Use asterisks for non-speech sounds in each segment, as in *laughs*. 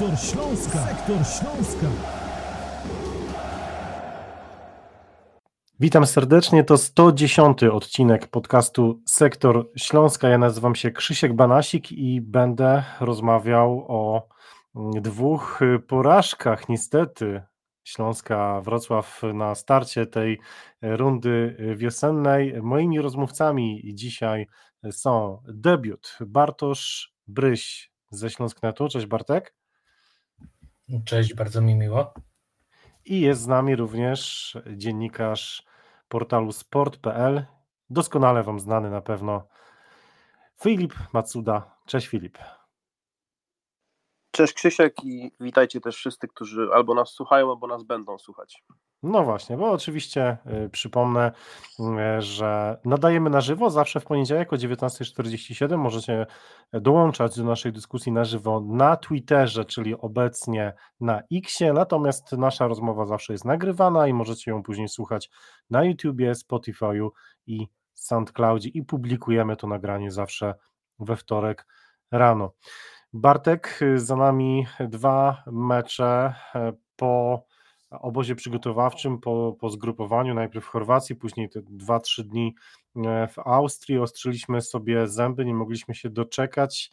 Sektor Śląska. Sektor Śląska. Witam serdecznie, to 110 odcinek podcastu Sektor Śląska. Ja nazywam się Krzysiek Banasik i będę rozmawiał o dwóch porażkach niestety Śląska Wrocław na starcie tej rundy wiosennej. Moimi rozmówcami dzisiaj są debiut Bartosz Bryś ze Śląsknetu. Cześć Bartek. Cześć, bardzo mi miło. I jest z nami również dziennikarz portalu sport.pl, doskonale Wam znany na pewno Filip Macuda. Cześć Filip. Cześć Krzysiek i witajcie też wszyscy, którzy albo nas słuchają, albo nas będą słuchać. No właśnie, bo oczywiście y, przypomnę, y, że nadajemy na żywo zawsze w poniedziałek o 19.47. Możecie dołączać do naszej dyskusji na żywo na Twitterze, czyli obecnie na Xie. Natomiast nasza rozmowa zawsze jest nagrywana i możecie ją później słuchać na YouTubie, Spotify'u i SoundCloudzie i publikujemy to nagranie zawsze we wtorek rano. Bartek, za nami dwa mecze e, po obozie przygotowawczym, po, po zgrupowaniu, najpierw w Chorwacji, później te dwa, trzy dni e, w Austrii. Ostrzyliśmy sobie zęby, nie mogliśmy się doczekać.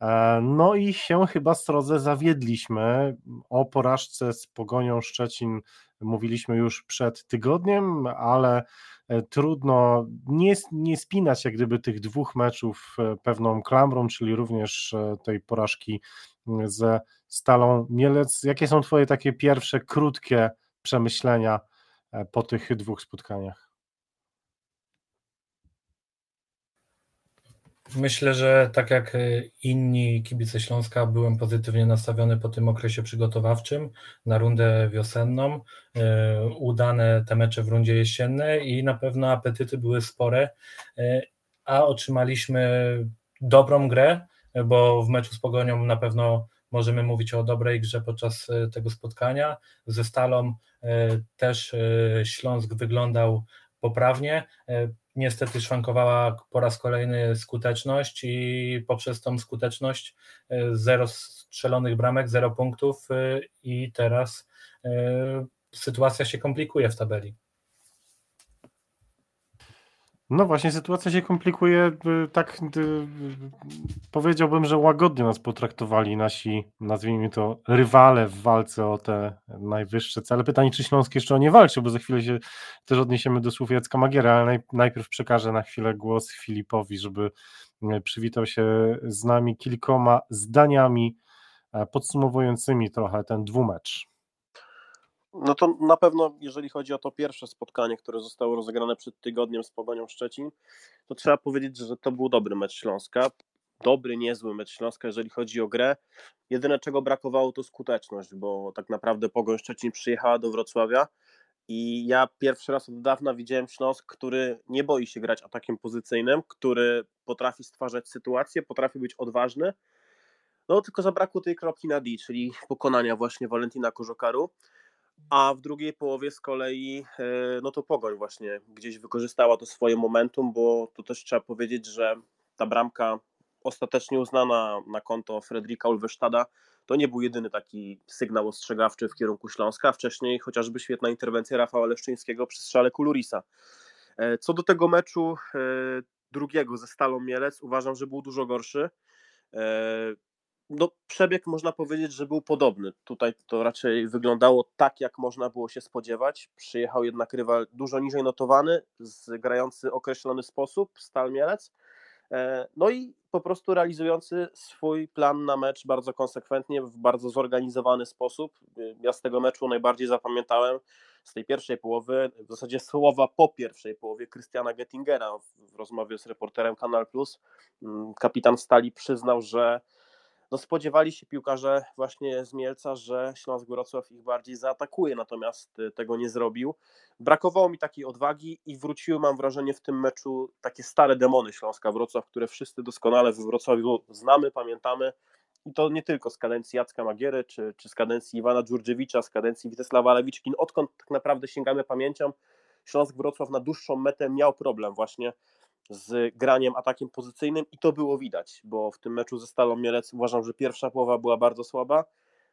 E, no i się chyba srodze zawiedliśmy. O porażce z Pogonią Szczecin mówiliśmy już przed tygodniem, ale E, trudno nie, nie spinać jak gdyby tych dwóch meczów e, pewną klamrą, czyli również e, tej porażki ze Stalą Mielec. Jakie są Twoje takie pierwsze, krótkie przemyślenia po tych dwóch spotkaniach? Myślę, że tak jak e, inni kibice Śląska, byłem pozytywnie nastawiony po tym okresie przygotowawczym na rundę wiosenną. E, udane te mecze w rundzie jesiennej i na pewno apetyty były spore, e, a otrzymaliśmy dobrą grę, bo w meczu z Pogonią na pewno możemy mówić o dobrej grze podczas tego spotkania. Ze Stalą też Śląsk wyglądał poprawnie niestety szwankowała po raz kolejny skuteczność i poprzez tą skuteczność e, zero strzelonych bramek, zero punktów e, i teraz e, sytuacja się komplikuje w tabeli. No właśnie, sytuacja się komplikuje. Y, tak y, powiedziałbym, że łagodnie nas potraktowali nasi, nazwijmy to, rywale w walce o te najwyższe cele. Pytanie, czy Śląsk jeszcze o nie walczy, bo za chwilę się też odniesiemy do słów Jacka Magiera, ale najpierw przekażę na chwilę głos Filipowi, żeby y, przywitał się z nami kilkoma zdaniami podsumowującymi trochę ten dwumecz. No to na pewno, jeżeli chodzi o to pierwsze spotkanie, które zostało rozegrane przed tygodniem z Pogonią Szczecin, to trzeba powiedzieć, że to był dobry mecz Śląska. Dobry, niezły mecz Śląska, jeżeli chodzi o grę. Jedyne, czego brakowało, to skuteczność, bo tak naprawdę Pogoń Szczecin przyjechała do Wrocławia i ja pierwszy raz od dawna widziałem Śląsk, który nie boi się grać atakiem pozycyjnym, który potrafi stwarzać sytuacje, potrafi być odważny. No tylko zabrakło tej kropki na D, czyli pokonania właśnie Valentina Korzokaru a w drugiej połowie z kolei e, no to Pogoń właśnie gdzieś wykorzystała to swoje momentum, bo to też trzeba powiedzieć, że ta bramka ostatecznie uznana na konto Fredrika Ulwesztada to nie był jedyny taki sygnał ostrzegawczy w kierunku Śląska, wcześniej chociażby świetna interwencja Rafała Leszczyńskiego przy strzale Kulurisa. E, co do tego meczu e, drugiego ze Stalą Mielec, uważam, że był dużo gorszy no, przebieg można powiedzieć, że był podobny. Tutaj to raczej wyglądało tak, jak można było się spodziewać. Przyjechał jednak rywal dużo niżej notowany, grający określony sposób, Stal Mielec. E, no i po prostu realizujący swój plan na mecz bardzo konsekwentnie, w bardzo zorganizowany sposób. Ja z tego meczu najbardziej zapamiętałem z tej pierwszej połowy, w zasadzie słowa po pierwszej połowie Krystiana Gettingera w rozmowie z reporterem Kanal Plus. Mm, kapitan Stali przyznał, że no spodziewali się piłkarze właśnie z Mielca, że Śląsk Wrocław ich bardziej zaatakuje, natomiast y, tego nie zrobił. Brakowało mi takiej odwagi i wróciły, mam wrażenie, w tym meczu takie stare demony Śląska Wrocław, które wszyscy doskonale w Wrocławiu znamy, pamiętamy. I to nie tylko z kadencji Jacka Magiery, czy, czy z kadencji Iwana Dżurdziewicza, z kadencji Witesława Lewiczkin. Odkąd tak naprawdę sięgamy pamięcią, Śląsk Wrocław na dłuższą metę miał problem właśnie z graniem atakiem pozycyjnym i to było widać, bo w tym meczu ze Stalą Mielec uważam, że pierwsza połowa była bardzo słaba,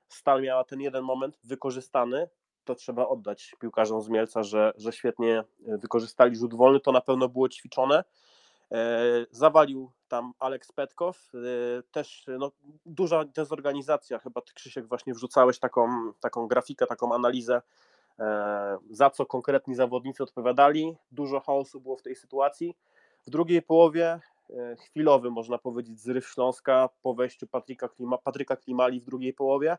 Stal miała ten jeden moment wykorzystany, to trzeba oddać piłkarzom z Mielca, że, że świetnie wykorzystali rzut wolny, to na pewno było ćwiczone. E, zawalił tam Aleks Petkow, e, też no, duża dezorganizacja, chyba ty Krzysiek właśnie wrzucałeś taką, taką grafikę, taką analizę, e, za co konkretni zawodnicy odpowiadali. Dużo chaosu było w tej sytuacji. W drugiej połowie chwilowy, można powiedzieć, zryw Śląska po wejściu Patryka, Klima, Patryka Klimali w drugiej połowie,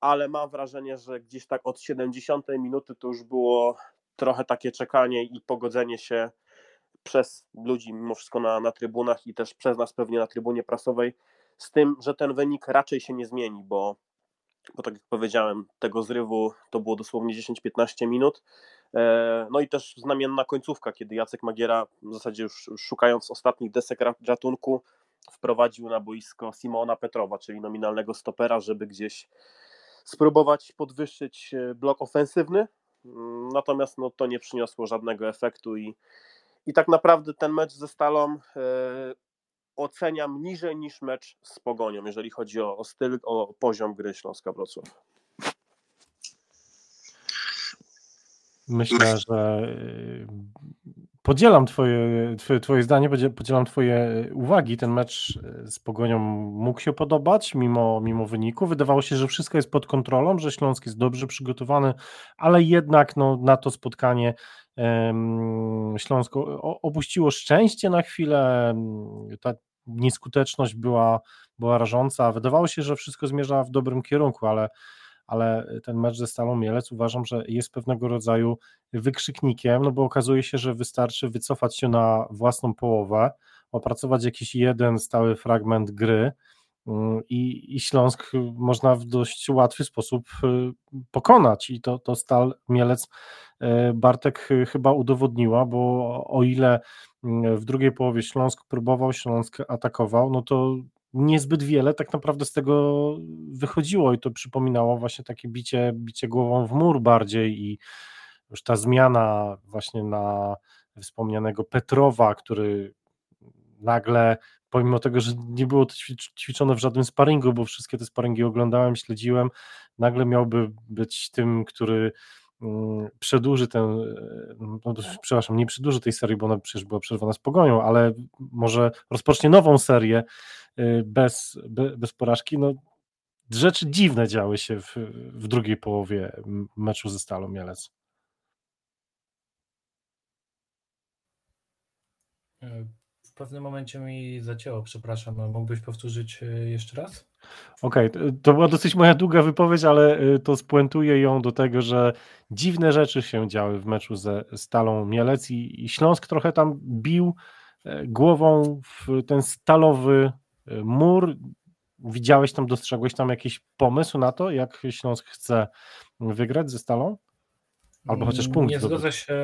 ale mam wrażenie, że gdzieś tak od 70 minuty to już było trochę takie czekanie i pogodzenie się przez ludzi mimo wszystko na, na trybunach i też przez nas pewnie na trybunie prasowej z tym, że ten wynik raczej się nie zmieni, bo, bo tak jak powiedziałem, tego zrywu to było dosłownie 10-15 minut. E, no i też znamienna końcówka, kiedy Jacek Magiera w zasadzie już szukając ostatnich desek ratunku wprowadził na boisko Simona Petrowa, czyli nominalnego stopera, żeby gdzieś spróbować podwyższyć e, blok ofensywny. Mm, natomiast no, to nie przyniosło żadnego efektu i i tak naprawdę ten mecz ze Stalą e, oceniam niżej niż mecz z Pogonią, jeżeli chodzi o, o styl, o poziom gry Śląska Wrocław. Myślę, że e, podzielam twoje, twoje, twoje zdanie, podzielam Twoje uwagi. Ten mecz e, z Pogonią mógł się podobać mimo, mimo wyniku. Wydawało się, że wszystko jest pod kontrolą, że Śląsk jest dobrze przygotowany, ale jednak no, na to spotkanie Śląsko opuściło szczęście na chwilę, ta nieskuteczność była, była rażąca. Wydawało się, że wszystko zmierza w dobrym kierunku, ale, ale ten mecz ze Stalą Mielec uważam, że jest pewnego rodzaju wykrzyknikiem, no bo okazuje się, że wystarczy wycofać się na własną połowę, opracować jakiś jeden stały fragment gry, mm, i, i Śląsk można w dość łatwy sposób y, pokonać. I to, to Stal Mielec E, Bartek chyba udowodniła, bo o ile mm, w drugiej połowie Śląsk próbował, Śląsk atakował, no to niezbyt wiele tak naprawdę z tego wychodziło i to przypominało właśnie takie bicie, bicie głową w mur bardziej i już ta zmiana właśnie na wspomnianego Petrowa, który nagle, pomimo tego, że nie było to ćwiczone w żadnym sparingu, bo wszystkie te sparingi oglądałem, śledziłem, nagle miałby być tym, który przedłuży e, no, przepraszam, nie przedłuży tej serii, bo ona przecież była przerwana z pogonią, ale może rozpocznie nową serię e, bez, bez porażki. No, rzeczy dziwne działy się w, w drugiej połowie meczu ze Stalą Mielec. E, pewnym momencie mi zacięło, przepraszam, mógłbyś powtórzyć jeszcze raz? Okej, okay, to była dosyć moja długa wypowiedź, ale y, to spuentuję ją do tego, że dziwne rzeczy się działy w meczu ze Stalą Mielec i, i Śląsk trochę tam bił e, głową w ten stalowy e, mur. Widziałeś tam, dostrzegłeś tam jakiś pomysł na to, jak Śląsk chce wygrać ze Stalą? Albo chociaż punkt. Nie zgodzę się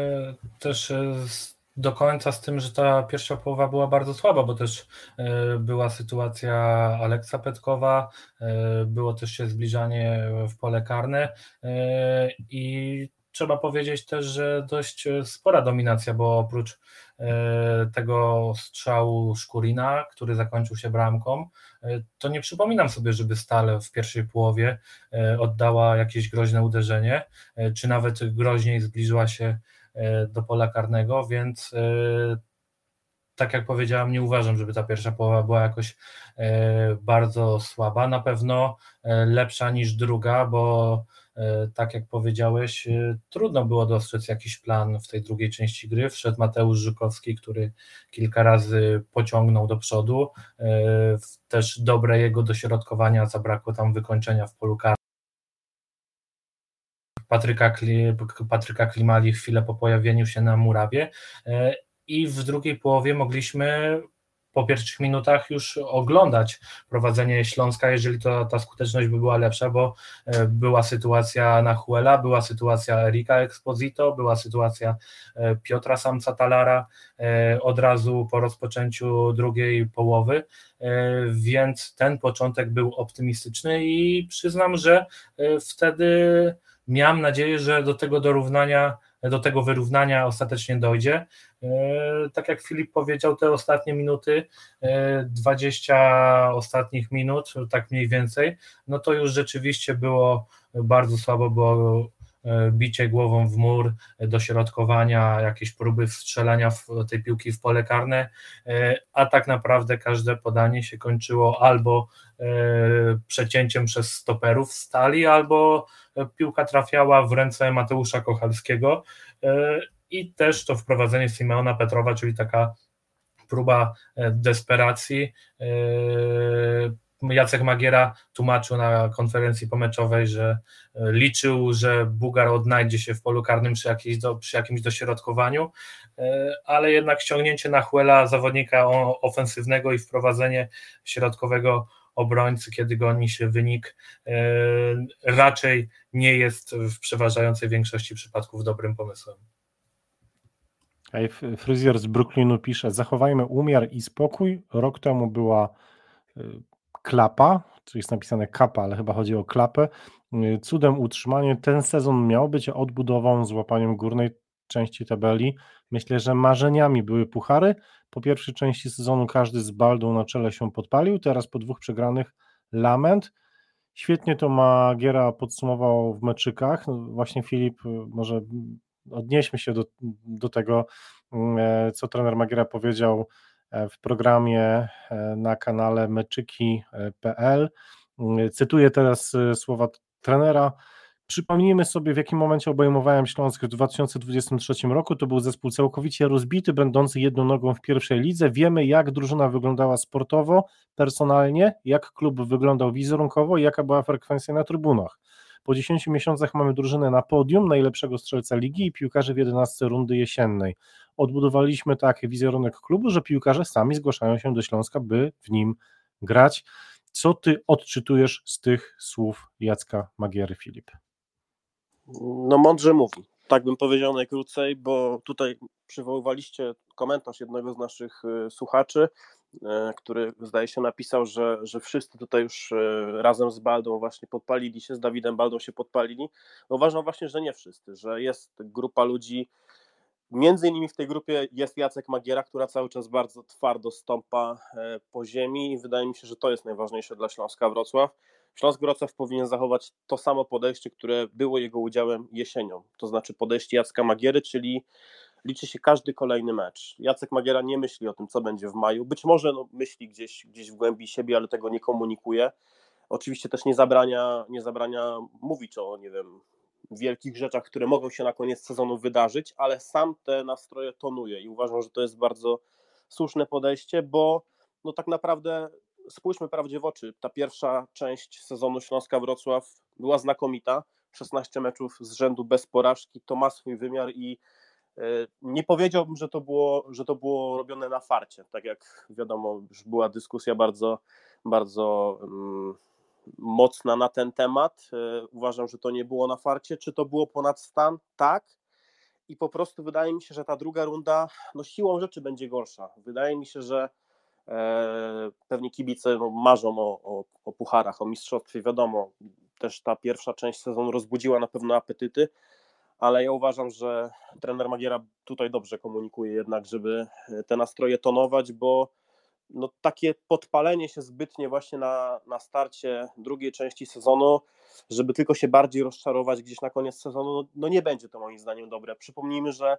też z do końca z tym, że ta pierwsza połowa była bardzo słaba, bo też e, była sytuacja Aleksa Petkowa, e, było też się zbliżanie w pole karne e, i trzeba powiedzieć też, że dość spora dominacja, bo oprócz tego strzału Szkurina, który zakończył się bramką, to nie przypominam sobie, żeby stale w pierwszej połowie oddała jakieś groźne uderzenie, czy nawet groźniej zbliżyła się do pola karnego, więc e, tak jak powiedziałem, nie uważam, żeby ta pierwsza połowa była jakoś e, bardzo słaba. Na pewno lepsza niż druga, bo tak jak powiedziałeś, trudno było dostrzec jakiś plan w tej drugiej części gry. Wszedł Mateusz Żukowski, który kilka razy pociągnął do przodu. Też dobre jego dośrodkowania, zabrakło tam wykończenia w polu karnym. Patryka, Patryka Klimali chwilę po pojawieniu się na murawie e, i w drugiej połowie mogliśmy po pierwszych minutach już oglądać prowadzenie Śląska, jeżeli to ta skuteczność by była lepsza, bo e, była sytuacja na Huela, była sytuacja Erika Exposito, była sytuacja e, Piotra Samca Talara od razu po rozpoczęciu drugiej połowy, więc ten początek był optymistyczny i przyznam, że wtedy miałem nadzieję, że do tego dorównania, do tego wyrównania ostatecznie dojdzie. E, tak jak Filip powiedział, te ostatnie minuty, 20 e, ostatnich minut, tak mniej więcej, no to już rzeczywiście było bardzo słabo, było bicie głową w mur, dośrodkowania, jakieś próby wstrzelania tej piłki w pole karne, e, a tak naprawdę każde podanie się kończyło albo e, przecięciem przez stoperów stali, albo piłka trafiała w ręce Mateusza Kochalskiego i też to wprowadzenie Simeona Petrowa, czyli taka próba desperacji Jacek Magiera tłumaczył na konferencji pomeczowej, że e, liczył, że Bugar odnajdzie się w polu karnym przy, jakiejś do, przy jakimś dośrodkowaniu, e, ale jednak ściągnięcie na Chłela zawodnika ofensywnego i wprowadzenie środkowego obrońcy, kiedy goni się wynik, e, raczej nie jest w przeważającej większości przypadków dobrym pomysłem. Fryzjer z Brooklynu pisze: Zachowajmy umiar i spokój. Rok temu była klapa, tu jest napisane kapa, ale chyba chodzi o klapę. Cudem utrzymanie. Ten sezon miał być odbudową z łapaniem górnej części tabeli. Myślę, że marzeniami były puchary. Po pierwszej części sezonu każdy z Baldą na czele się podpalił, teraz po dwóch przegranych lament. Świetnie to Magiera podsumował w meczykach. No właśnie Filip, może odnieśmy się do, do tego, y, co trener Magiera powiedział E, w programie e, na kanale meczyki.pl. Cytuję teraz e, słowa trenera. Przypomnijmy sobie, w jakim momencie obejmowałem Śląsk w 2023 roku. To był zespół całkowicie rozbity, będący jedną nogą w pierwszej lidze. Wiemy, jak drużyna wyglądała sportowo, personalnie, jak klub wyglądał wizerunkowo i jaka była frekwencja na trybunach. Po 10 miesiącach mamy drużynę na podium, najlepszego strzelca ligi i piłkarzy w 11 rundy jesiennej. Odbudowaliśmy taki wizerunek klubu, że piłkarze sami zgłaszają się do Śląska, by w nim grać. Co ty odczytujesz z tych słów Jacka Magiery, Filip? No mądrze mówi. Tak bym powiedział najkrócej, bo tutaj przywoływaliście komentarz jednego z naszych y, słuchaczy, E, który zdaje się napisał, że, że wszyscy tutaj już e, razem z Baldą właśnie podpalili się, z Dawidem Baldą się podpalili. No uważam właśnie, że nie wszyscy, że jest grupa ludzi, między innymi w tej grupie jest Jacek Magiera, która cały czas bardzo twardo stąpa e, po ziemi i wydaje mi się, że to jest najważniejsze dla Śląska Wrocław. Śląsk Wrocław powinien zachować to samo podejście, które było jego udziałem jesienią, to znaczy podejście Jacka Magiery, czyli liczy się każdy kolejny mecz. Jacek Magiera nie myśli o tym, co będzie w maju. Być może no, myśli gdzieś, gdzieś w głębi siebie, ale tego nie komunikuje. Oczywiście też nie zabrania, nie zabrania mówić o, nie wiem, wielkich rzeczach, które mogą się na koniec sezonu wydarzyć, ale sam te nastroje tonuje i uważam, że to jest bardzo słuszne podejście, bo no tak naprawdę spójrzmy prawdzie w oczy. Ta pierwsza część sezonu Śląska Wrocław była znakomita. 16 meczów z rzędu bez porażki, to ma swój wymiar i E, nie powiedziałbym, że to, było, że to było robione na farcie. Tak jak wiadomo, już była dyskusja bardzo, bardzo um, mocna na ten temat. E, uważam, że to nie było na farcie. Czy to było ponad stan? Tak. I po prostu wydaje mi się, że ta druga runda no siłą rzeczy będzie gorsza. Wydaje mi się, że pewnie kibice no, marzą o, o, o pucharach, o mistrzostwie. Wiadomo, też ta pierwsza część sezonu rozbudziła na pewno apetyty ale ja uważam, że trener Magiera tutaj dobrze komunikuje jednak, żeby te nastroje tonować, bo no, takie podpalenie się zbytnie właśnie na, na starcie drugiej części sezonu, żeby tylko się bardziej rozczarować gdzieś na koniec sezonu, no, no nie będzie to moim zdaniem dobre. Przypomnijmy, że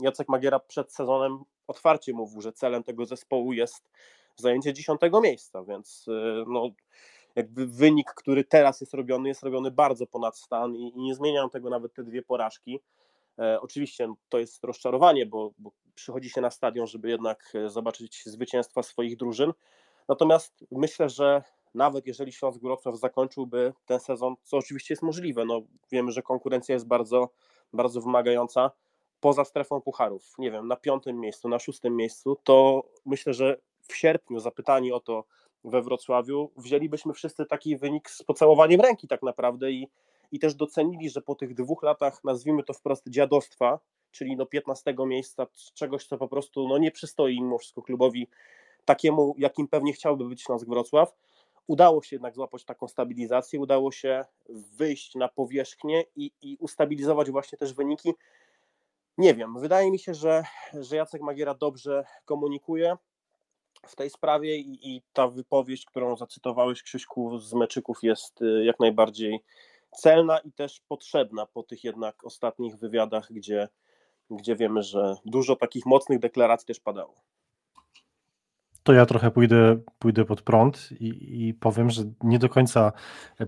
Jacek Magiera przed sezonem otwarcie mówił, że celem tego zespołu jest zajęcie dziesiątego miejsca, więc y, no, jakby wynik, który teraz jest robiony, jest robiony bardzo ponad stan i, i nie zmieniają tego nawet te dwie porażki. E, oczywiście to jest rozczarowanie, bo, bo przychodzi się na stadion, żeby jednak e, zobaczyć zwycięstwa swoich drużyn. Natomiast myślę, że nawet jeżeli Śląsk Wrocław zakończyłby ten sezon, co oczywiście jest możliwe, no wiemy, że konkurencja jest bardzo, bardzo wymagająca, poza strefą pucharów, nie wiem, na piątym miejscu, na szóstym miejscu, to myślę, że w sierpniu zapytani o to, we Wrocławiu, wzięlibyśmy wszyscy taki wynik z pocałowaniem ręki tak naprawdę i, i też docenili, że po tych dwóch latach, nazwijmy to wprost dziadostwa, czyli no 15 miejsca, czegoś, co po prostu no nie przystoi mimo wszystko klubowi takiemu, jakim pewnie chciałby być Śląsk Wrocław, udało się jednak złapać taką stabilizację, udało się wyjść na powierzchnię i, i ustabilizować właśnie też wyniki. Nie wiem, wydaje mi się, że, że Jacek Magiera dobrze komunikuje w tej sprawie i, i ta wypowiedź, którą zacytowałeś Krzyśku z meczyków jest y, jak najbardziej celna i też potrzebna po tych jednak ostatnich wywiadach, gdzie, gdzie wiemy, że dużo takich mocnych deklaracji też padało to ja trochę pójdę, pójdę pod prąd i, i, powiem, że nie do końca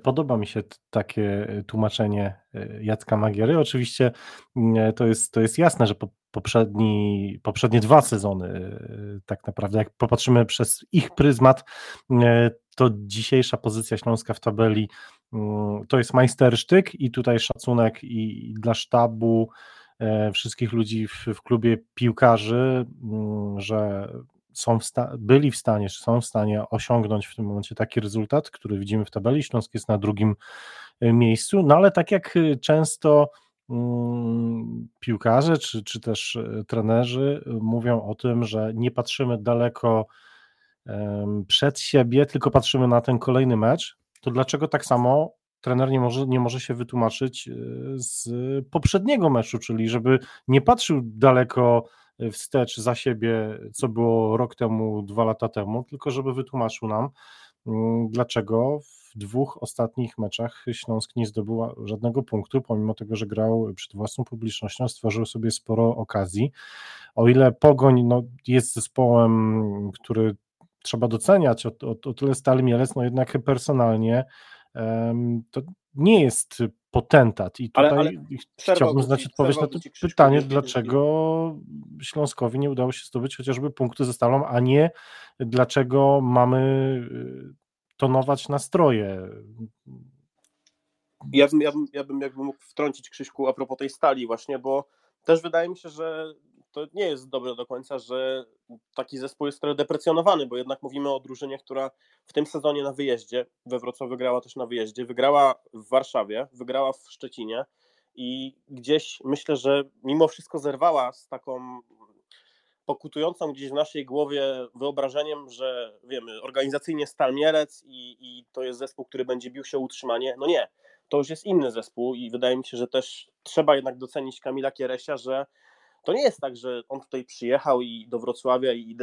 podoba mi się takie tłumaczenie e, Jacka Magiery. Oczywiście mm, to jest, to jest jasne, że po, poprzedni, poprzednie dwa sezony, e, tak naprawdę, jak popatrzymy przez ich pryzmat, e, to dzisiejsza pozycja Śląska w tabeli mm, to jest majstersztyk i tutaj szacunek i, i dla sztabu wszystkich ludzi w, w klubie piłkarzy, mm, że są w byli w stanie, czy są w stanie osiągnąć w tym momencie taki rezultat, który widzimy w tabeli. Śląsk jest na drugim y, miejscu, no ale tak jak y, często mm, piłkarze, czy, czy też y, trenerzy mówią o tym, że nie patrzymy daleko przed siebie, tylko patrzymy na ten kolejny mecz, to dlaczego tak samo trener nie może, nie może się wytłumaczyć z poprzedniego meczu, czyli żeby nie patrzył daleko wstecz za siebie, co było rok temu, dwa lata temu, tylko żeby wytłumaczył nam, mm, dlaczego w dwóch ostatnich meczach Śląsk nie zdobył żadnego punktu, pomimo tego, że grał przed własną publicznością, stworzył sobie sporo okazji. O ile Pogoń no, jest zespołem, który trzeba doceniać, o, o, o tyle Stal Mielec, no jednak personalnie to nie jest potentat. I tutaj ale, ale chciałbym znać odpowiedź na to pytanie, dlaczego Śląskowi nie udało się zdobyć chociażby punktu ze Stalą, a nie dlaczego mamy y, tonować nastroje. Ja bym, ja bym, ja bym jakby mógł wtrącić Krzyśku a propos tej stali właśnie, bo też wydaje mi się, że to nie jest dobre do końca, że taki zespół jest trochę deprecjonowany, bo jednak mówimy o drużynie, która w tym sezonie na wyjeździe, we Wrocławiu wygrała też na wyjeździe, wygrała w Warszawie, wygrała w Szczecinie i gdzieś myślę, że mimo wszystko zerwała z taką pokutującą gdzieś w naszej głowie wyobrażeniem, że wiemy, organizacyjnie Stal Mielec i, i to jest zespół, który będzie bił się o utrzymanie. No nie, to już jest inny zespół i wydaje mi się, że też trzeba jednak docenić Kamila Kieresia, że to nie jest tak, że on tutaj przyjechał i do Wrocławia i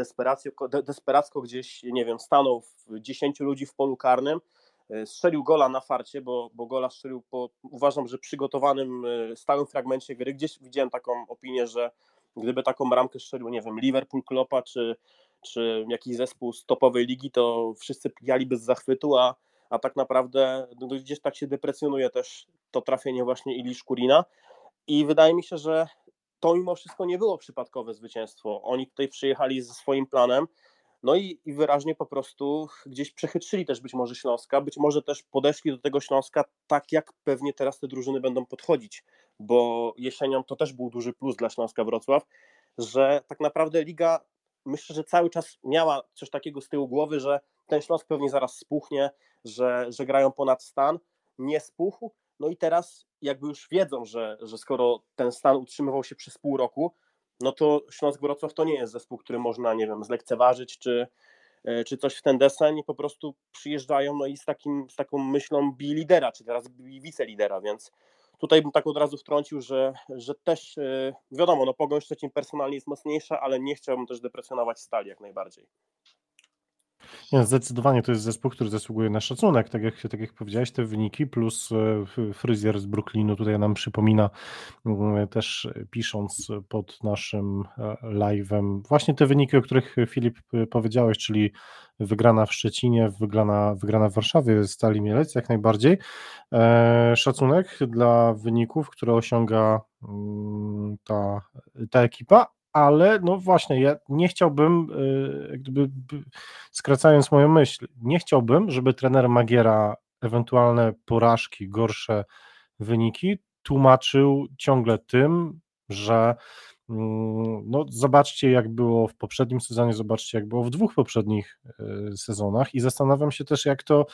desperacko gdzieś, nie wiem, stanął w 10 ludzi w polu karnym, e, strzelił gola na farcie, bo, bo gola strzelił po, uważam, że przygotowanym e, stałym fragmencie gry. Gdzieś widziałem taką opinię, że gdyby taką ramkę strzelił, nie wiem, Liverpool Klopa czy, czy jakiś zespół z topowej ligi, to wszyscy pijaliby z zachwytu, a, a tak naprawdę no, gdzieś tak się deprecjonuje też to trafienie właśnie Ili Szkurina. I wydaje mi się, że to mimo wszystko nie było przypadkowe zwycięstwo. Oni tutaj przyjechali ze swoim planem, no i, i, wyraźnie po prostu gdzieś przechytrzyli też być może Śląska, być może też podeszli do tego Śląska tak, jak pewnie teraz te drużyny będą podchodzić, bo jesienią to też był duży plus dla Śląska Wrocław, że tak naprawdę liga myślę, że cały czas miała coś takiego z tyłu głowy, że ten Śląsk pewnie zaraz spuchnie, że, że grają ponad stan, nie spuchł, no i teraz jakby już wiedzą, że, że skoro ten stan utrzymywał się przez pół roku, no to Śląsk Wrocław to nie jest zespół, który można, nie wiem, zlekceważyć czy, e, czy coś w ten deseń po prostu przyjeżdżają no i z, takim, z taką myślą bi lidera, czy teraz bi wicelidera, więc tutaj bym tak od razu wtrącił, że, że też e, wiadomo, no Pogoń Szczecin personalnie jest mocniejsza, ale nie chciałbym też depresjonować stali jak najbardziej. Nie, zdecydowanie to jest zespół, który zasługuje na szacunek, tak jak, tak jak powiedziałeś, te wyniki, plus e, fryzjer z Brooklynu tutaj nam przypomina, mm, też pisząc pod naszym e, live'em, właśnie te wyniki, o których Filip e, powiedziałeś, czyli wygrana w Szczecinie, wygrana, wygrana w Warszawie, Stali Mielec, jak najbardziej. Szacunek dla wyników, które osiąga mm, ta, ta ekipa, ale no właśnie, ja nie chciałbym, y, gdyby skracając moją myśl, nie chciałbym, żeby trener Magiera ewentualne porażki, gorsze wyniki tłumaczył ciągle tym, że mm, no zobaczcie jak było w poprzednim sezonie, zobaczcie jak było w dwóch poprzednich y, sezonach i zastanawiam się też jak to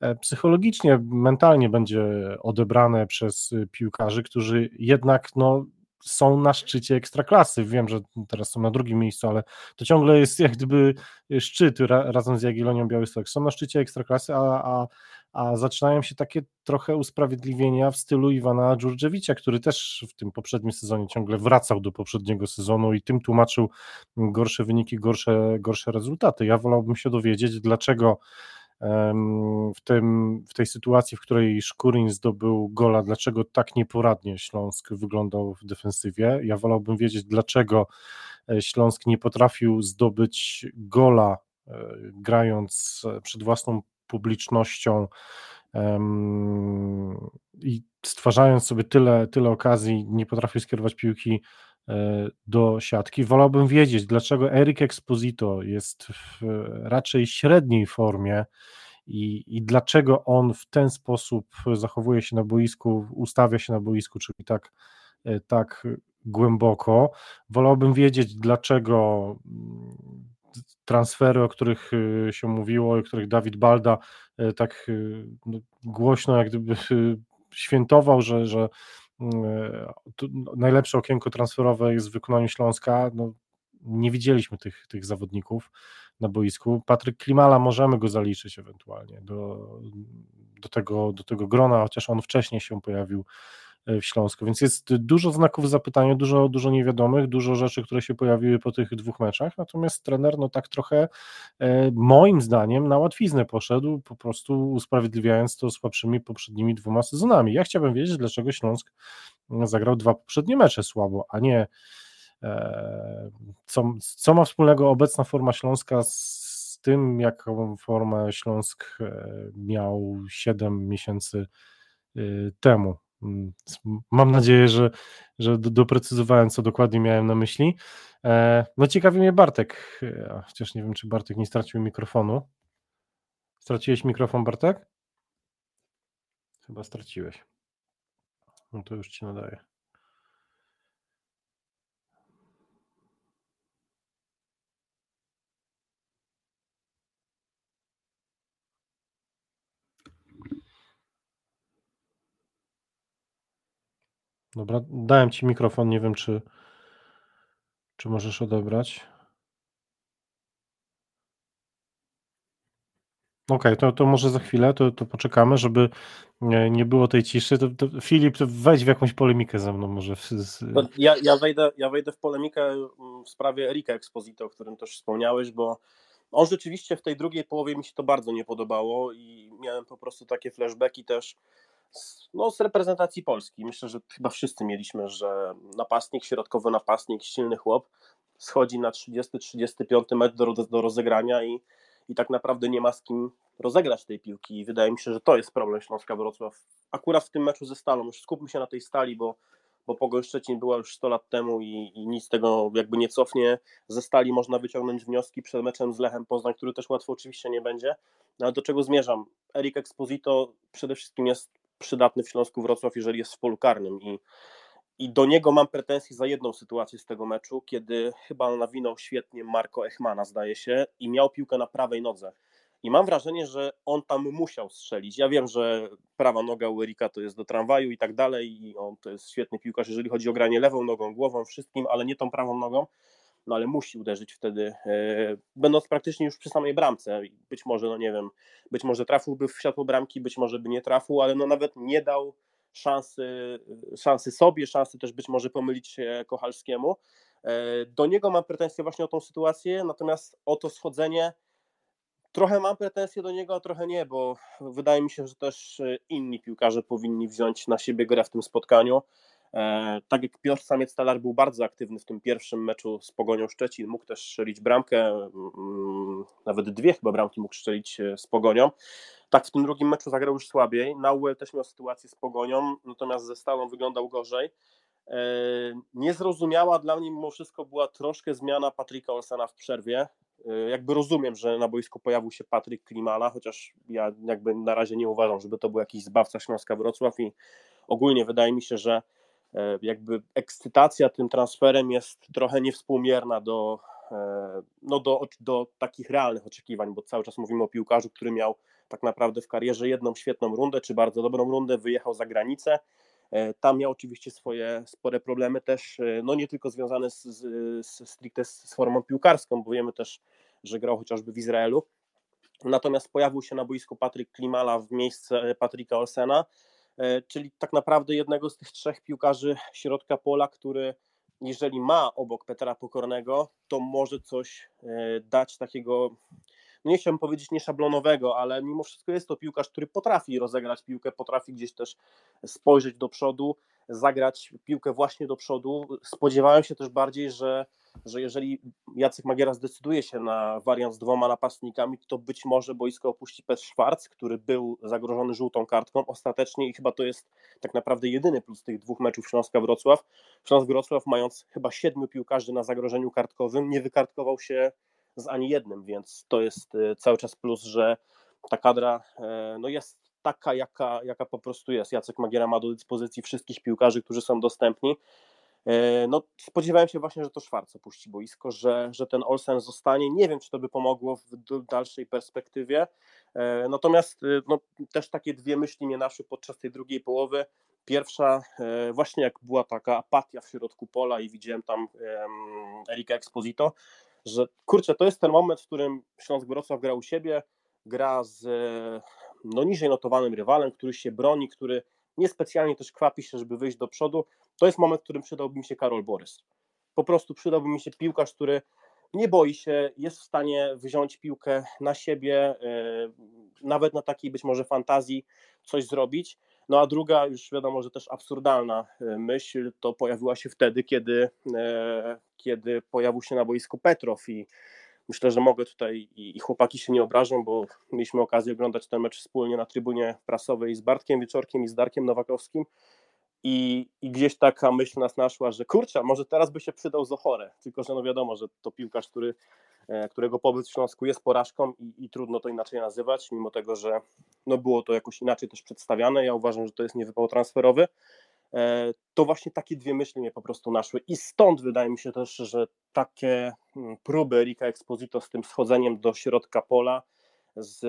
e, psychologicznie, mentalnie będzie odebrane przez piłkarzy, którzy jednak no są na szczycie ekstraklasy. Wiem, że teraz są na drugim miejscu, ale to ciągle jest jak gdyby szczyt ra, razem z Jagiellonią Białystok. Są na szczycie ekstraklasy, a, a, a zaczynają się takie trochę usprawiedliwienia w stylu Iwana Dżurdzewicza, który też w tym poprzednim sezonie ciągle wracał do poprzedniego sezonu i tym tłumaczył gorsze wyniki, gorsze, gorsze rezultaty. Ja wolałbym się dowiedzieć, dlaczego w, tym, w tej sytuacji, w której Szkurin zdobył gola, dlaczego tak nieporadnie Śląsk wyglądał w defensywie. Ja wolałbym wiedzieć, dlaczego e, Śląsk nie potrafił zdobyć gola, e, grając przed własną publicznością i stwarzając sobie tyle, tyle okazji, nie potrafił skierować piłki e, do siatki. Wolałbym wiedzieć, dlaczego Eric Exposito jest w raczej średniej formie i, i dlaczego on w ten sposób zachowuje się na boisku, ustawia się na boisku, czyli tak, e, tak głęboko. Wolałbym wiedzieć, dlaczego mm, transfery, o których e, się mówiło, o których Dawid Balda e, tak no, głośno jak gdyby *laughs* świętował, że, że najlepsze okienko transferowe jest w wykonaniu Śląska. No, nie widzieliśmy tych, tych zawodników na boisku. Patryk Klimala możemy go zaliczyć ewentualnie do, do, tego, do tego grona, chociaż on wcześniej się pojawił w Śląsku, więc jest dużo znaków zapytania, dużo, dużo niewiadomych, dużo rzeczy, które się pojawiły po tych dwóch meczach, natomiast trener no tak trochę e, moim zdaniem na łatwiznę poszedł, po prostu usprawiedliwiając to słabszymi poprzednimi dwoma sezonami. Ja chciałbym wiedzieć, dlaczego Śląsk zagrał dwa poprzednie mecze słabo, a nie E, co, co ma wspólnego obecna forma Śląska z tym, jaką formę Śląsk e, miał 7 miesięcy e, temu? Mm, mam nadzieję, że, że doprecyzowałem, co dokładnie miałem na myśli. No ciekawi mnie Bartek, chociaż nie wiem, czy Bartek nie stracił mikrofonu. Straciłeś mikrofon, Bartek? Chyba straciłeś. No to już ci nadaję. Dobra, dałem ci mikrofon, nie wiem czy, czy możesz odebrać. Okej, okay, to, to może za chwilę, to, to poczekamy, żeby nie, nie było tej ciszy. To, to Filip, to wejdź w jakąś polemikę ze mną może. Z... Ja, ja, wejdę, ja wejdę w polemikę mm, w sprawie Erika Exposito, o którym też wspomniałeś, bo on rzeczywiście w tej drugiej połowie mi się to bardzo nie podobało i miałem po prostu takie flashbacki też no, z reprezentacji Polski. Myślę, że chyba wszyscy mieliśmy, że napastnik, środkowy napastnik, silny chłop schodzi na 30-35 metr do, do rozegrania i, i tak naprawdę nie ma z kim rozegrać tej piłki. I wydaje mi się, że to jest problem Śląska Wrocław. Akurat w tym meczu ze Stalą, już skupmy się na tej Stali, bo, bo Pogoń Szczecin była już 100 lat temu i, i nic tego jakby nie cofnie. Ze Stali można wyciągnąć wnioski przed meczem z Lechem Poznań, który też łatwo oczywiście nie będzie. No, ale do czego zmierzam? Erik Exposito przede wszystkim jest przydatny w Śląsku Wrocław, jeżeli jest w polu karnym i, i do niego mam pretensje za jedną sytuację z tego meczu, kiedy chyba nawinął świetnie Marco Echmana, zdaje się, i miał piłkę na prawej nodze. I mam wrażenie, że on tam musiał strzelić. Ja wiem, że prawa noga u Erika to jest do tramwaju i tak dalej, i on to jest świetny piłkarz, jeżeli chodzi o granie lewą nogą, głową, wszystkim, ale nie tą prawą nogą no ale musi uderzyć wtedy, e, będąc praktycznie już przy samej bramce. Być może, no nie wiem, być może trafiłby w światło bramki, być może by nie trafił, ale no nawet nie dał szansy, szansy sobie, szansy też być może pomylić się Kochalskiemu. E, do niego mam pretensje właśnie o tą sytuację, natomiast o to schodzenie trochę mam pretensje do niego, a trochę nie, bo wydaje mi się, że też inni piłkarze powinni wziąć na siebie grę w tym spotkaniu. E, tak jak Piotr Samiec-Talar był bardzo aktywny w tym pierwszym meczu z Pogonią Szczecin, mógł też strzelić bramkę, mm, nawet dwie chyba bramki mógł strzelić e, z Pogonią. Tak w tym drugim meczu zagrał już słabiej. Nauel też miał sytuację z Pogonią, natomiast ze Stalą wyglądał gorzej. E, niezrozumiała dla mnie mimo wszystko była troszkę zmiana Patryka Olsena w przerwie. Jakby rozumiem, że na boisku pojawił się Patryk Klimala, chociaż ja jakby na razie nie uważam, żeby to był jakiś zbawca Śląska Wrocław i ogólnie wydaje mi się, że jakby ekscytacja tym transferem jest trochę niewspółmierna do, e, no do, do takich realnych oczekiwań, bo cały czas mówimy o piłkarzu, który miał tak naprawdę w karierze jedną świetną rundę, czy bardzo dobrą rundę, wyjechał za granicę, Tam miał oczywiście swoje spore problemy też, no nie tylko związane z, z stricte z formą piłkarską, bo wiemy też, że grał chociażby w Izraelu. Natomiast pojawił się na boisku Patryk Klimala w miejsce Patryka Olsena, czyli tak naprawdę jednego z tych trzech piłkarzy środka pola, który jeżeli ma obok Petra Pokornego, to może coś dać takiego nie chciałbym powiedzieć nieszablonowego, ale mimo wszystko jest to piłkarz, który potrafi rozegrać piłkę, potrafi gdzieś też spojrzeć do przodu, zagrać piłkę właśnie do przodu. Spodziewałem się też bardziej, że, że jeżeli Jacek Magiera zdecyduje się na wariant z dwoma napastnikami, to być może boisko opuści Petr Schwarz, który był zagrożony żółtą kartką ostatecznie i chyba to jest tak naprawdę jedyny plus tych dwóch meczów Śląska-Wrocław. Śląsk-Wrocław mając chyba siedmiu piłkarzy na zagrożeniu kartkowym nie wykartkował się z ani jednym, więc to jest e, cały czas plus, że ta kadra e, no jest taka, jaka, jaka po prostu jest. Jacek Magiera ma do dyspozycji wszystkich piłkarzy, którzy są dostępni. E, no, spodziewałem się właśnie, że to Szwarc opuści boisko, że, że ten Olsen zostanie. Nie wiem, czy to by pomogło w dalszej perspektywie. Natomiast no, też takie dwie myśli mnie naszły podczas tej drugiej połowy. Pierwsza, właśnie jak była taka apatia w środku pola i widziałem tam Erika Exposito, że kurczę, to jest ten moment, w którym Śląsk Wrocław gra u siebie, gra z no, niżej notowanym rywalem, który się broni, który niespecjalnie też kwapi się, żeby wyjść do przodu. To jest moment, w którym przydałby mi się Karol Borys. Po prostu przydałby mi się piłkarz, który nie boi się, jest w stanie wziąć piłkę na siebie, e, nawet na takiej być może fantazji coś zrobić. No a druga, już wiadomo, że też absurdalna e, myśl, to pojawiła się wtedy, kiedy, e, kiedy pojawił się na boisku Petrow i myślę, że mogę tutaj i, chłopaki się nie obrażą, bo mieliśmy okazję oglądać ten mecz wspólnie na trybunie prasowej z Bartkiem Wieczorkiem i z Darkiem Nowakowskim i, i gdzieś taka myśl nas naszła, że kurczę, może teraz by się przydał Zochore, tylko że no wiadomo, że to piłkarz, który E, którego pobyt w Śląsku jest porażką i, i, trudno to inaczej nazywać, mimo tego, że no było to jakoś inaczej też przedstawiane. Ja uważam, że to jest niewypał transferowy. E, to właśnie takie dwie myśli mnie po prostu naszły i stąd wydaje mi się też, że takie mm, próby Erika Exposito z tym schodzeniem do środka pola, z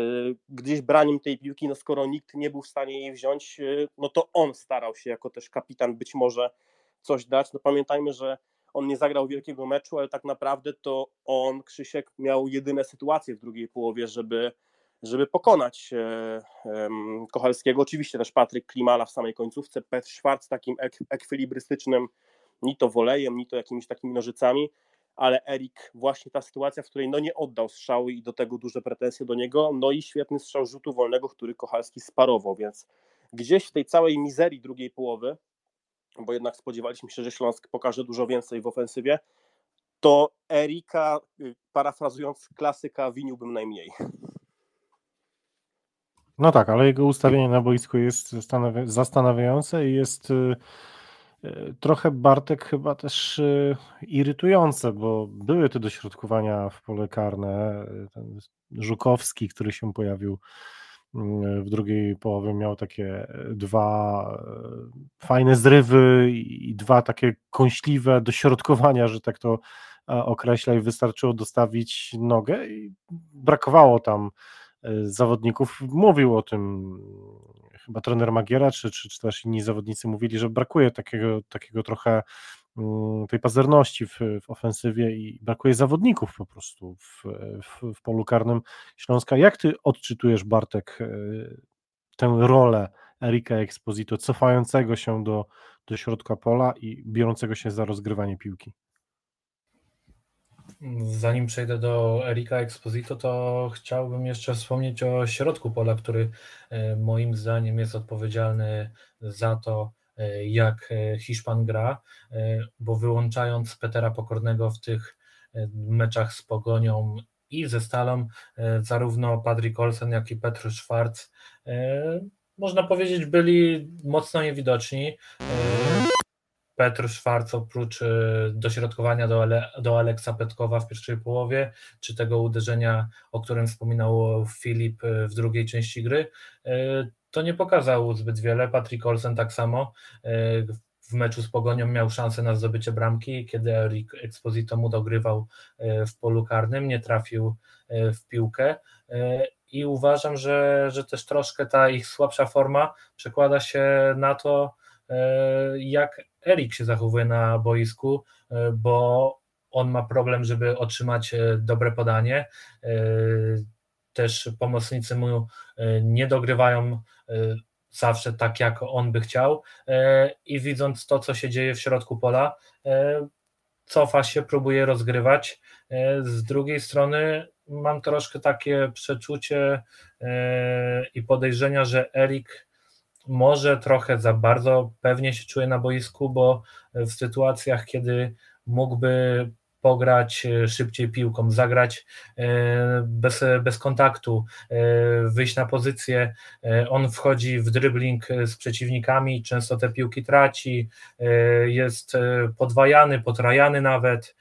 gdzieś braniem tej piłki, no skoro nikt nie był w stanie jej wziąć, e, no to on starał się jako też kapitan być może coś dać. No pamiętajmy, że on nie zagrał wielkiego meczu, ale tak naprawdę to on, Krzysiek, miał jedyne sytuacje w drugiej połowie, żeby, żeby pokonać e, Kochalskiego. Oczywiście też Patryk Klimala w samej końcówce, Petr Schwarz takim ek, ekwilibrystycznym, ni to wolejem, ni to jakimiś takimi nożycami, ale Erik, właśnie ta sytuacja, w której no nie oddał strzały i do tego duże pretensje do niego, no i świetny strzał rzutu wolnego, który Kochalski sparował, więc gdzieś w tej całej mizerii drugiej połowy bo jednak spodziewaliśmy się, że Śląsk pokaże dużo więcej w ofensywie, to Erika, y, parafrazując klasyka, winiłbym najmniej. No tak, ale jego ustawienie na boisku jest zastanawiające i jest y, y, trochę Bartek chyba też irytujące, bo były te dośrodkowania w pole karne. Ten Żukowski, który się pojawił w drugiej połowie miał takie dwa fajne zrywy i dwa takie kąśliwe dośrodkowania, że tak to określa i wystarczyło dostawić nogę i brakowało tam zawodników. Mówił o tym chyba trener Magiera, czy, czy, czy też inni zawodnicy mówili, że brakuje takiego, takiego trochę Mm, tej pazerności w, w ofensywie i brakuje zawodników po prostu w, w, w polu karnym Śląska. Jak ty odczytujesz, Bartek, e, tę rolę Erika Exposito, cofającego się do, do środka pola i biorącego się za rozgrywanie piłki? Zanim przejdę do Erika Exposito, to chciałbym jeszcze wspomnieć o środku pola, który e, moim zdaniem jest odpowiedzialny za to, E, jak e, Hiszpan gra, bo wyłączając Petera Pokornego w tych meczach z Pogonią i ze Stalą, zarówno Patrick Olsen, jak i Petr Schwarz można powiedzieć byli mocno niewidoczni. Petr Schwarz oprócz dośrodkowania do, Ale, do Aleksa Petkowa w pierwszej połowie, czy tego uderzenia, o którym wspominał Filip w drugiej części gry, to nie pokazał zbyt wiele. Patrick Olsen tak samo e, w meczu z Pogonią miał szansę na zdobycie bramki, kiedy Eric Exposito mu dogrywał e, w polu karnym, nie trafił e, w piłkę i uważam, że, że też troszkę ta ich słabsza forma przekłada się na to, jak Erik się zachowuje na boisku, bo on ma problem, żeby otrzymać dobre podanie. Też pomocnicy mu nie dogrywają zawsze tak, jak on by chciał. I widząc to, co się dzieje w środku pola, cofa się, próbuje rozgrywać. Z drugiej strony mam troszkę takie przeczucie e, i podejrzenia, że Erik może trochę za bardzo pewnie się czuje na boisku, bo w sytuacjach, kiedy mógłby pograć e, szybciej piłką, zagrać e, bez, bez kontaktu, wyjść na pozycję. On wchodzi w dribbling z przeciwnikami, często te piłki traci, jest podwajany, potrajany nawet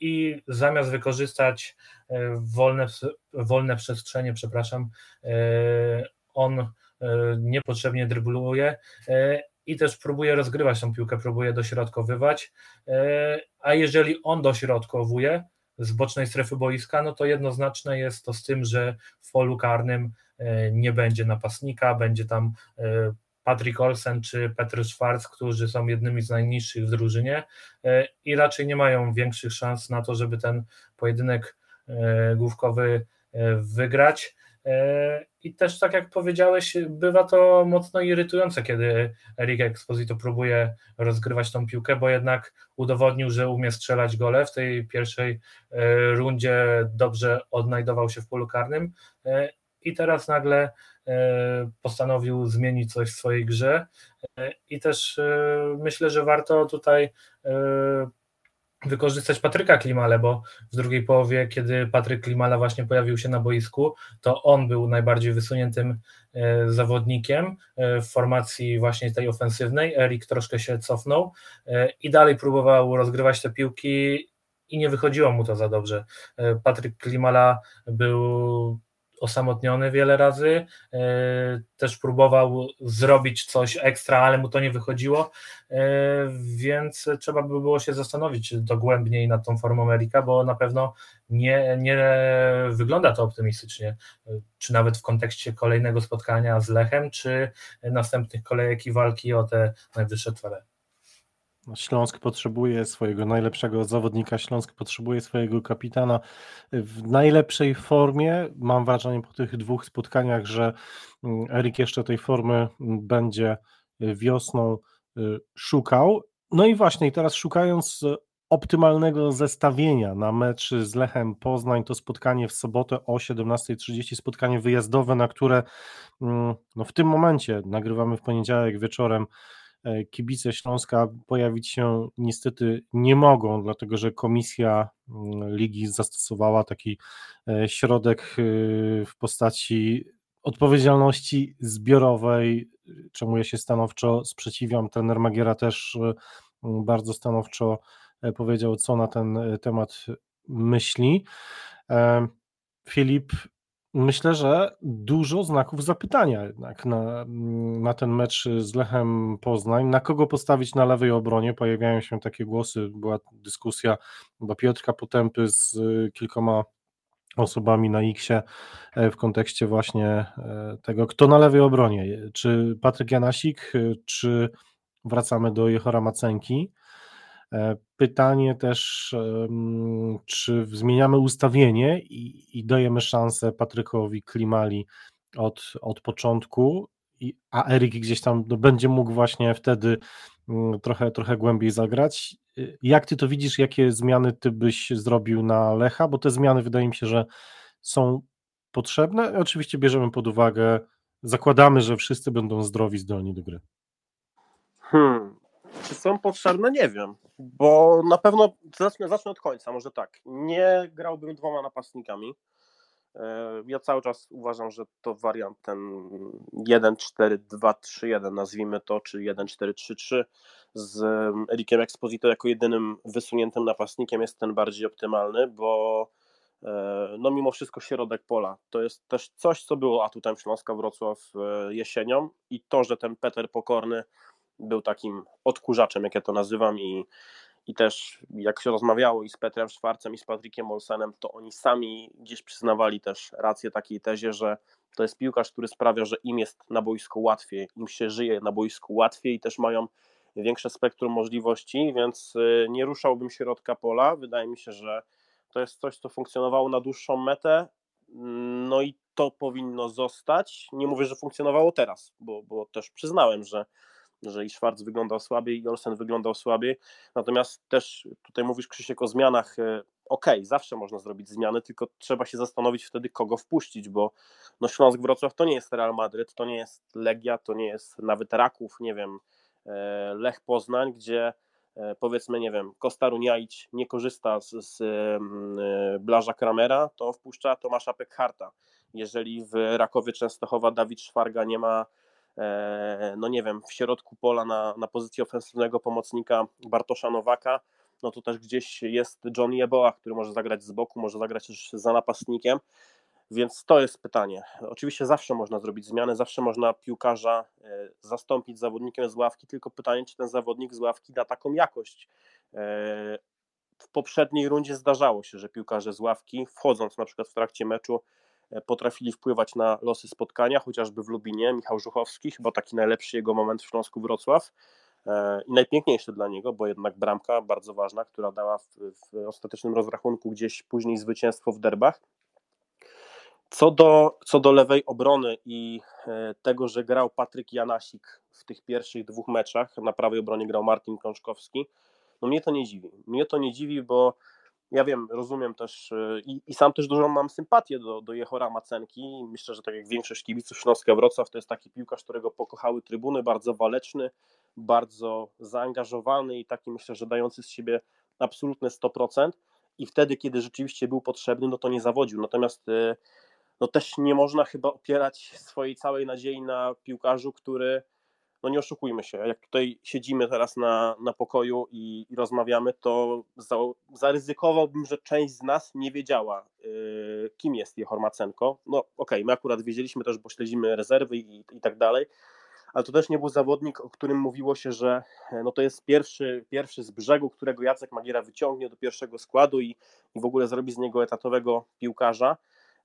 i zamiast wykorzystać e, wolne, wolne przestrzenie, przepraszam, e, on e, niepotrzebnie drybluje i też próbuje rozgrywać tą piłkę, próbuje dośrodkowywać, a jeżeli on dośrodkowuje z bocznej strefy boiska, no to jednoznaczne jest to z tym, że w polu karnym nie będzie napastnika, będzie tam Patrick Olsen czy Petr Schwarz, którzy są jednymi z najniższych w drużynie e, i raczej nie mają większych szans na to, żeby ten pojedynek e, główkowy e, wygrać. I też tak jak powiedziałeś, bywa to mocno irytujące, kiedy Eric Exposito próbuje rozgrywać tą piłkę, bo jednak udowodnił, że umie strzelać gole. W tej pierwszej rundzie dobrze odnajdował się w polu karnym i teraz nagle E, postanowił zmienić coś w swojej grze e, i też e, myślę, że warto tutaj wykorzystać Patryka Klimale, bo w drugiej połowie, kiedy Patryk Klimala właśnie pojawił się na boisku, to on był najbardziej wysuniętym zawodnikiem w formacji właśnie tej ofensywnej. Erik troszkę się cofnął i dalej próbował rozgrywać te piłki i nie wychodziło mu to za dobrze. Patryk Klimala był osamotniony wiele razy, e, też próbował zrobić coś ekstra, ale mu to nie wychodziło, e, więc trzeba by było się zastanowić dogłębniej nad tą formą Erika, bo na pewno nie, nie wygląda to optymistycznie, czy nawet w kontekście kolejnego spotkania z Lechem, czy następnych kolejek i walki o te najwyższe cele. Śląsk potrzebuje swojego najlepszego zawodnika, Śląsk potrzebuje swojego kapitana w najlepszej formie. Mam wrażenie po tych dwóch spotkaniach, że mm, Erik jeszcze tej formy mm, będzie y, wiosną y, szukał. No i właśnie, teraz szukając optymalnego zestawienia na mecz z Lechem Poznań, to spotkanie w sobotę o 17.30, spotkanie wyjazdowe, na które mm, no w tym momencie nagrywamy w poniedziałek wieczorem kibice Śląska pojawić się niestety nie mogą, dlatego że komisja mm, ligi zastosowała taki e, środek e, w postaci odpowiedzialności zbiorowej, czemu ja się stanowczo sprzeciwiam. Trener Magiera też bardzo stanowczo powiedział, co na ten temat myśli. Filip Myślę, że dużo znaków zapytania jednak na, na ten mecz z Lechem Poznań. Na kogo postawić na lewej obronie? Pojawiają się takie głosy, była dyskusja chyba Piotrka Potępy z kilkoma osobami na X-ie e, w kontekście właśnie e, tego, kto na lewej obronie. Czy Patryk Janasik, y, czy wracamy do Jehora Macenki? E, pytanie też, czy zmieniamy ustawienie i, i dajemy szansę Patrykowi Klimali od, od początku, a Erik gdzieś tam no, będzie mógł właśnie wtedy mm, trochę, trochę głębiej zagrać. Y, jak ty to widzisz, jakie zmiany ty byś zrobił na Lecha? Bo te zmiany wydaje mi się, że są potrzebne. Oczywiście bierzemy pod uwagę, zakładamy, że wszyscy będą zdrowi, zdolni do gry. Hmm. Czy są potrzebne? Nie wiem, bo na pewno zacznę, zacznę od końca, może tak. Nie grałbym dwoma napastnikami. E, ja cały czas uważam, że to wariant ten 1-4-2-3-1, nazwijmy to, czy 1-4-3-3 z Erikiem Exposito jako jedynym wysuniętym napastnikiem jest ten bardziej optymalny, bo e, no mimo wszystko środek pola. To jest też coś, co było atutem Śląska Wrocław e, jesienią i to, że ten Peter Pokorny był takim odkurzaczem, jak ja to nazywam i, i też jak się rozmawiało i z Petrem Szwarcem i z Patrykiem Olsenem, to oni sami gdzieś przyznawali też rację takiej tezie, że To jest piłkarz, który sprawia, że im jest na boisku łatwiej, im się żyje na boisku łatwiej i też mają większe spektrum możliwości, więc y, nie ruszałbym środka pola. Wydaje mi się, że to jest coś, co funkcjonowało na dłuższą metę. No i to powinno zostać. Nie mówię, że funkcjonowało teraz, bo, bo też przyznałem, że, że i Schwarz wyglądał słabiej, i Olsen wyglądał słabiej. Natomiast też tutaj mówisz, Krzysiek, o zmianach. Y, okej, okay, zawsze można zrobić zmiany, tylko trzeba się zastanowić wtedy, kogo wpuścić, bo no Śląsk Wrocław to nie jest Real Madryt, to nie jest Legia, to nie jest nawet Raków, nie wiem, e, Lech Poznań, gdzie e, powiedzmy, nie wiem, Kosta Runiaić nie korzysta z, z e, Blaża Kramera, to wpuszcza Tomasza Pekharta. Jeżeli w Rakowie Częstochowa Dawid Szwarga nie ma no nie wiem, w środku pola na, na pozycji ofensywnego pomocnika Bartosza Nowaka, no to też gdzieś jest John Jeboa, który może zagrać z boku, może zagrać też za napastnikiem, więc to jest pytanie. Oczywiście zawsze można zrobić zmiany, zawsze można piłkarza e, zastąpić zawodnikiem z ławki, tylko pytanie, czy ten zawodnik z ławki da taką jakość. E, w poprzedniej rundzie zdarzało się, że piłkarze z ławki, wchodząc na przykład w trakcie meczu, e, potrafili wpływać na losy spotkania, chociażby w Lubinie, Michał Żuchowski, chyba taki najlepszy jego moment w Śląsku Wrocław. E, i najpiękniejszy dla niego, bo jednak bramka bardzo ważna, która dała w, w ostatecznym rozrachunku gdzieś później zwycięstwo w derbach. Co do, co do lewej obrony i e, tego, że grał Patryk Janasik w tych pierwszych dwóch meczach, na prawej obronie grał Martin Kączkowski, no mnie to nie dziwi. Mnie to nie dziwi, bo ja wiem, rozumiem też y, i, i, sam też dużą mam sympatię do, do Jehora Macenki. Myślę, że tak jak większość kibiców Śląska Wrocław, to jest taki piłkarz, którego pokochały trybuny, bardzo waleczny, bardzo zaangażowany i taki myślę, że dający z siebie absolutne 100% i wtedy, kiedy rzeczywiście był potrzebny, no to nie zawodził. Natomiast y, no też nie można chyba opierać swojej całej nadziei na piłkarzu, który no nie oszukujmy się, jak tutaj siedzimy teraz na, na pokoju i, i rozmawiamy, to za, zaryzykowałbym, że część z nas nie wiedziała, yy, kim jest Jehor Macenko. No okej, okay, my akurat wiedzieliśmy też, bo śledzimy rezerwy i, i tak dalej, ale to też nie był zawodnik, o którym mówiło się, że no to jest pierwszy, pierwszy z brzegu, którego Jacek Magiera wyciągnie do pierwszego składu i, i w ogóle zrobi z niego etatowego piłkarza.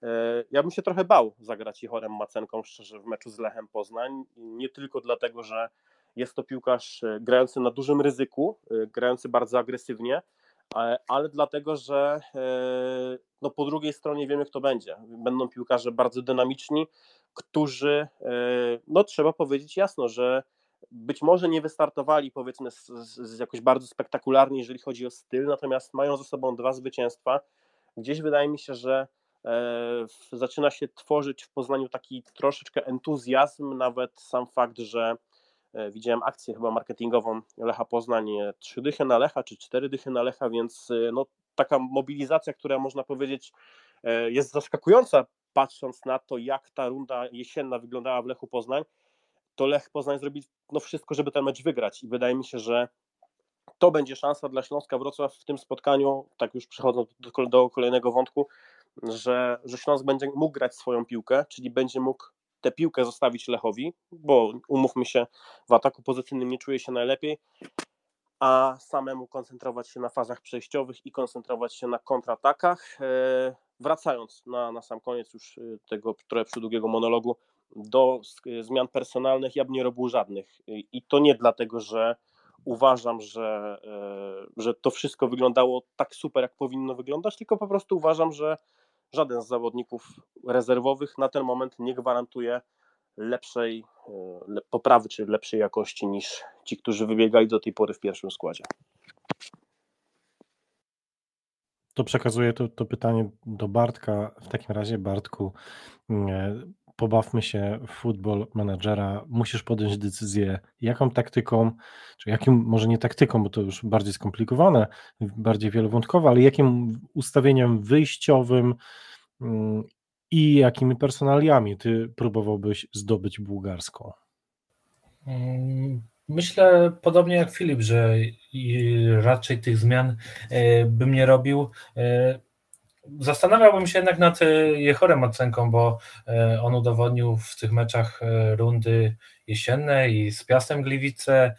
E, ja bym się trochę bał zagrać Ichorem Macenką szczerze w meczu z Lechem Poznań, nie tylko dlatego, że jest to piłkarz e, grający na dużym ryzyku, e, grający bardzo agresywnie, ale dlatego, że no po drugiej stronie wiemy, kto będzie. Będą piłkarze bardzo dynamiczni, którzy, no trzeba powiedzieć jasno, że być może nie wystartowali powiedzmy z, z jakoś bardzo spektakularnie, jeżeli chodzi o styl, natomiast mają ze sobą dwa zwycięstwa. Gdzieś wydaje mi się, że zaczyna się tworzyć w Poznaniu taki troszeczkę entuzjazm, nawet sam fakt, że e, widziałem akcję chyba marketingową Lecha Poznań, trzy dychy na Lecha, czy cztery dychy na Lecha, więc e, no, taka mobilizacja, która można powiedzieć jest zaskakująca, patrząc na to, jak ta runda jesienna wyglądała w Lechu Poznań, to Lech Poznań zrobi no, wszystko, żeby ten mecz wygrać. I wydaje mi się, że to będzie szansa dla Śląska Wrocław w tym spotkaniu, tak już przechodząc do, do kolejnego wątku, że, że Śląsk będzie mógł grać swoją piłkę, czyli będzie mógł tę piłkę zostawić Lechowi, bo umówmy się, w ataku pozycyjnym nie czuje się najlepiej, a samemu koncentrować się na fazach przejściowych i koncentrować się na kontratakach. E, wracając na, na sam koniec już e, tego trochę przydługiego monologu, do zmian personalnych ja bym nie robił żadnych. I to nie dlatego, że uważam, że, e, że to wszystko wyglądało tak super, jak powinno wyglądać, tylko po prostu uważam, że żaden z zawodników rezerwowych na ten moment nie gwarantuje lepszej e, poprawy czy lepszej jakości niż ci, którzy wybiegali do tej pory w pierwszym składzie. To przekazuję to, to pytanie do Bartka. W takim razie, Bartku, mm, pobawmy się w futbol menadżera, musisz podjąć decyzję, jaką taktyką, czy jakim, może nie taktyką, bo to już bardziej skomplikowane, bardziej wielowątkowe, ale jakim ustawieniem wyjściowym mm, i jakimi personaliami ty próbowałbyś zdobyć bułgarską? Mm, myślę podobnie jak Filip, że raczej tych zmian e, bym nie robił. Zastanawiałbym się jednak nad e, Jechorem Ocenką, bo e, on udowodnił w tych meczach e, rundy jesiennej i z Piastem Gliwice,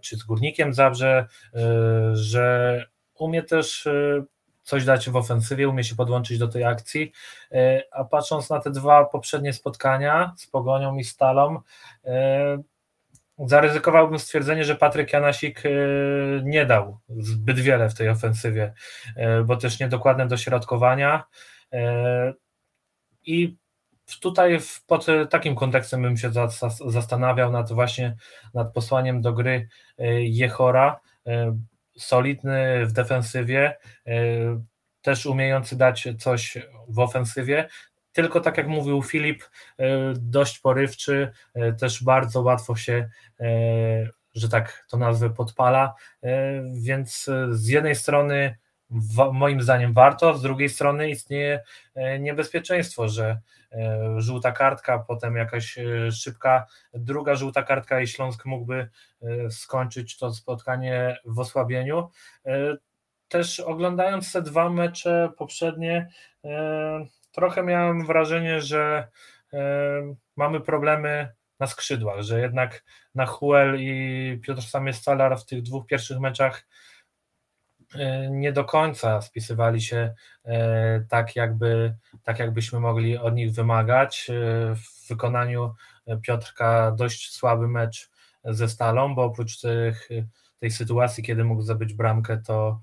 czy z Górnikiem Zabrze, że umie też coś dać w ofensywie, umie się podłączyć do tej akcji, a patrząc na te dwa poprzednie spotkania z Pogonią i Stalą, zaryzykowałbym stwierdzenie, że Patryk Janasik nie dał zbyt wiele w tej ofensywie, bo też niedokładne dośrodkowania i tutaj pod takim kontekstem bym się zastanawiał nad właśnie nad posłaniem do gry Jechora, solidny w defensywie, też umiejący dać coś w ofensywie, tylko tak jak mówił Filip, dość porywczy, też bardzo łatwo się, że tak to nazwę, podpala, więc z jednej strony moim zdaniem warto, z drugiej strony istnieje niebezpieczeństwo, że E, żółta kartka, potem jakaś e, szybka druga żółta kartka i Śląsk mógłby e, skończyć to spotkanie w osłabieniu. Też oglądając te dwa mecze poprzednie, trochę miałem wrażenie, że mamy problemy na skrzydłach, że jednak na Huel i Piotr Samie-Stalar w tych dwóch pierwszych meczach E, nie do końca spisywali się e, tak, jakby, tak jakbyśmy mogli od nich wymagać. E, w wykonaniu Piotrka dość słaby mecz ze Stalą, bo oprócz tych, tej sytuacji, kiedy mógł zabyć bramkę, to,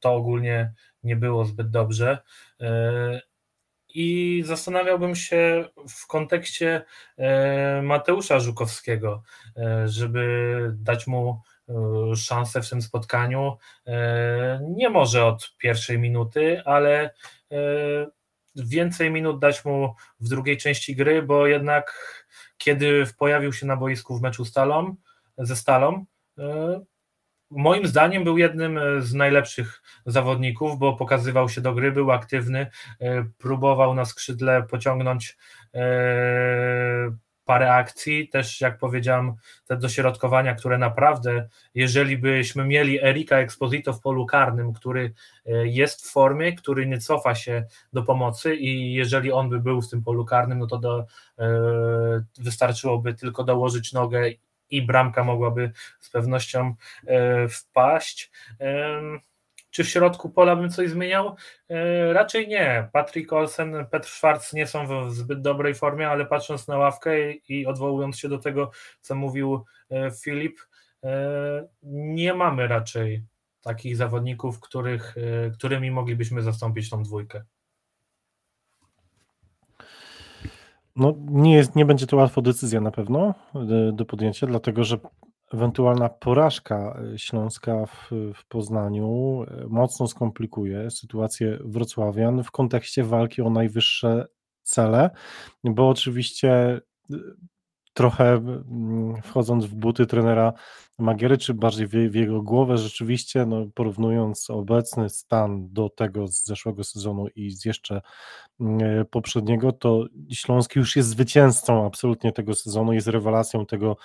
to ogólnie nie było zbyt dobrze. I zastanawiałbym się w kontekście Mateusza Żukowskiego, żeby dać mu E, szansę w tym spotkaniu. E, nie może od pierwszej minuty, ale e, więcej minut dać mu w drugiej części gry, bo jednak kiedy pojawił się na boisku w meczu Stalą, ze Stalą, moim zdaniem był jednym z najlepszych zawodników, bo pokazywał się do gry, był aktywny, próbował na skrzydle pociągnąć parę akcji, też jak powiedziałem, te dośrodkowania, które naprawdę, jeżeli byśmy mieli Erika Exposito w polu karnym, który e, jest w formie, który nie cofa się do pomocy i jeżeli on by był w tym polu karnym, no to do, e, wystarczyłoby tylko dołożyć nogę i bramka mogłaby z pewnością e, wpaść. Czy w środku pola bym coś zmieniał? E, raczej nie. Patrick Olsen, Petr Schwarz nie są w zbyt dobrej formie, ale patrząc na ławkę i odwołując się do tego, co mówił e, Filip, e, nie mamy raczej takich zawodników, których, którymi moglibyśmy zastąpić tą dwójkę. No, nie, jest, nie będzie to łatwa decyzja na pewno do podjęcia, dlatego że ewentualna porażka e, Śląska w, w Poznaniu e, mocno skomplikuje sytuację wrocławian w kontekście walki o najwyższe cele, bo oczywiście e, trochę wchodząc w buty trenera Magiery, czy bardziej w, jego głowę, rzeczywiście no, porównując obecny stan do tego z zeszłego sezonu i z jeszcze poprzedniego, to Śląski już jest zwycięzcą absolutnie tego sezonu, jest rewelacją tego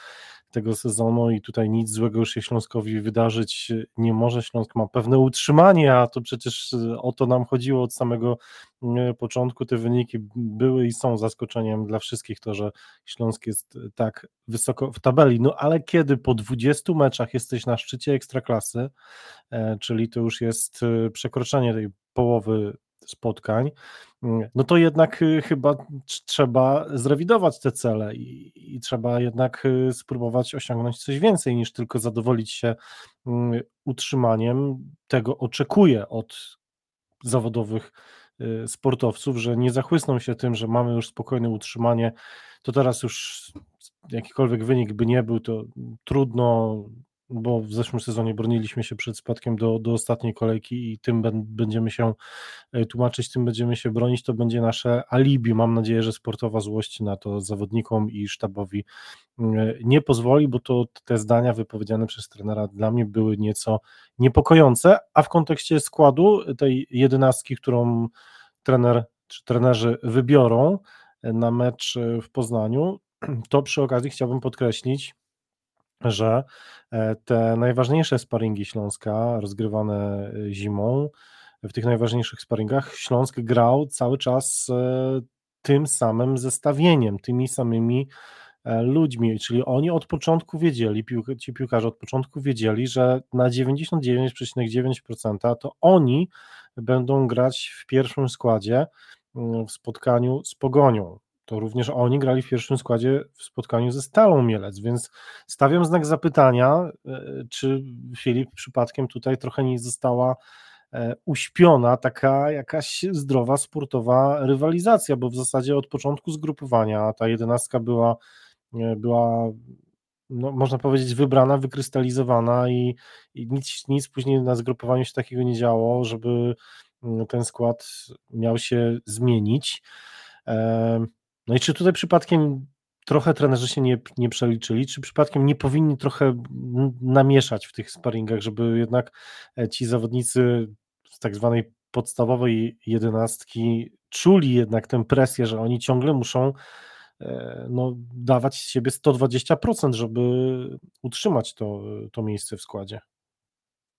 tego sezonu i tutaj nic złego już się Śląskowi wydarzyć nie może. Śląsk ma pewne utrzymanie, a to przecież o to nam chodziło od samego mm, początku. Te wyniki były i są zaskoczeniem dla wszystkich, to, że Śląsk jest tak wysoko w tabeli. No ale kiedy po 20 meczach jesteś na szczycie ekstraklasy, e, czyli to już jest e, przekroczenie tej połowy spotkań, mm, no to jednak y, chyba trzeba zrewidować te cele i, i, trzeba jednak y, spróbować osiągnąć coś więcej niż tylko zadowolić się mm, utrzymaniem. Tego oczekuję od zawodowych y, sportowców, że nie zachłysną się tym, że mamy już spokojne utrzymanie, to teraz już jakikolwiek wynik by nie był, to trudno bo w zeszłym sezonie broniliśmy się przed spadkiem do, do ostatniej kolejki i tym będziemy się e, tłumaczyć, tym będziemy się bronić, to będzie nasze alibi. Mam nadzieję, że sportowa złość na to zawodnikom i sztabowi mm, nie pozwoli, bo to te zdania wypowiedziane przez trenera dla mnie były nieco niepokojące, a w kontekście składu tej jedenastki, którą trener czy trenerzy wybiorą na mecz w Poznaniu, *clears throat* to przy okazji chciałbym podkreślić, że e, te najważniejsze sparingi Śląska rozgrywane e, zimą, w tych najważniejszych sparingach Śląsk grał cały czas e, tym samym zestawieniem, tymi samymi ludźmi, czyli oni od początku wiedzieli, ci piłkarze od początku wiedzieli, że na 99,9% to oni będą grać w pierwszym składzie mm, w spotkaniu z Pogonią. To również oni grali w pierwszym składzie w spotkaniu ze Stalą Mielec, więc stawiam znak zapytania, e, czy Filip przypadkiem tutaj trochę nie została E, uśpiona taka jakaś zdrowa sportowa rywalizacja, bo w zasadzie od początku zgrupowania ta jedenastka była, e, była no, można powiedzieć, wybrana, wykrystalizowana i, i nic, nic później na zgrupowaniu się takiego nie działo, żeby mm, ten skład miał się zmienić. No i czy tutaj przypadkiem trochę trenerzy się nie, nie przeliczyli, czy przypadkiem nie powinni trochę namieszać w tych sparingach, żeby jednak ci zawodnicy z tak zwanej podstawowej jedenastki czuli jednak tę presję, że oni ciągle muszą e, no, dawać z siebie 120%, żeby utrzymać to, to miejsce w składzie.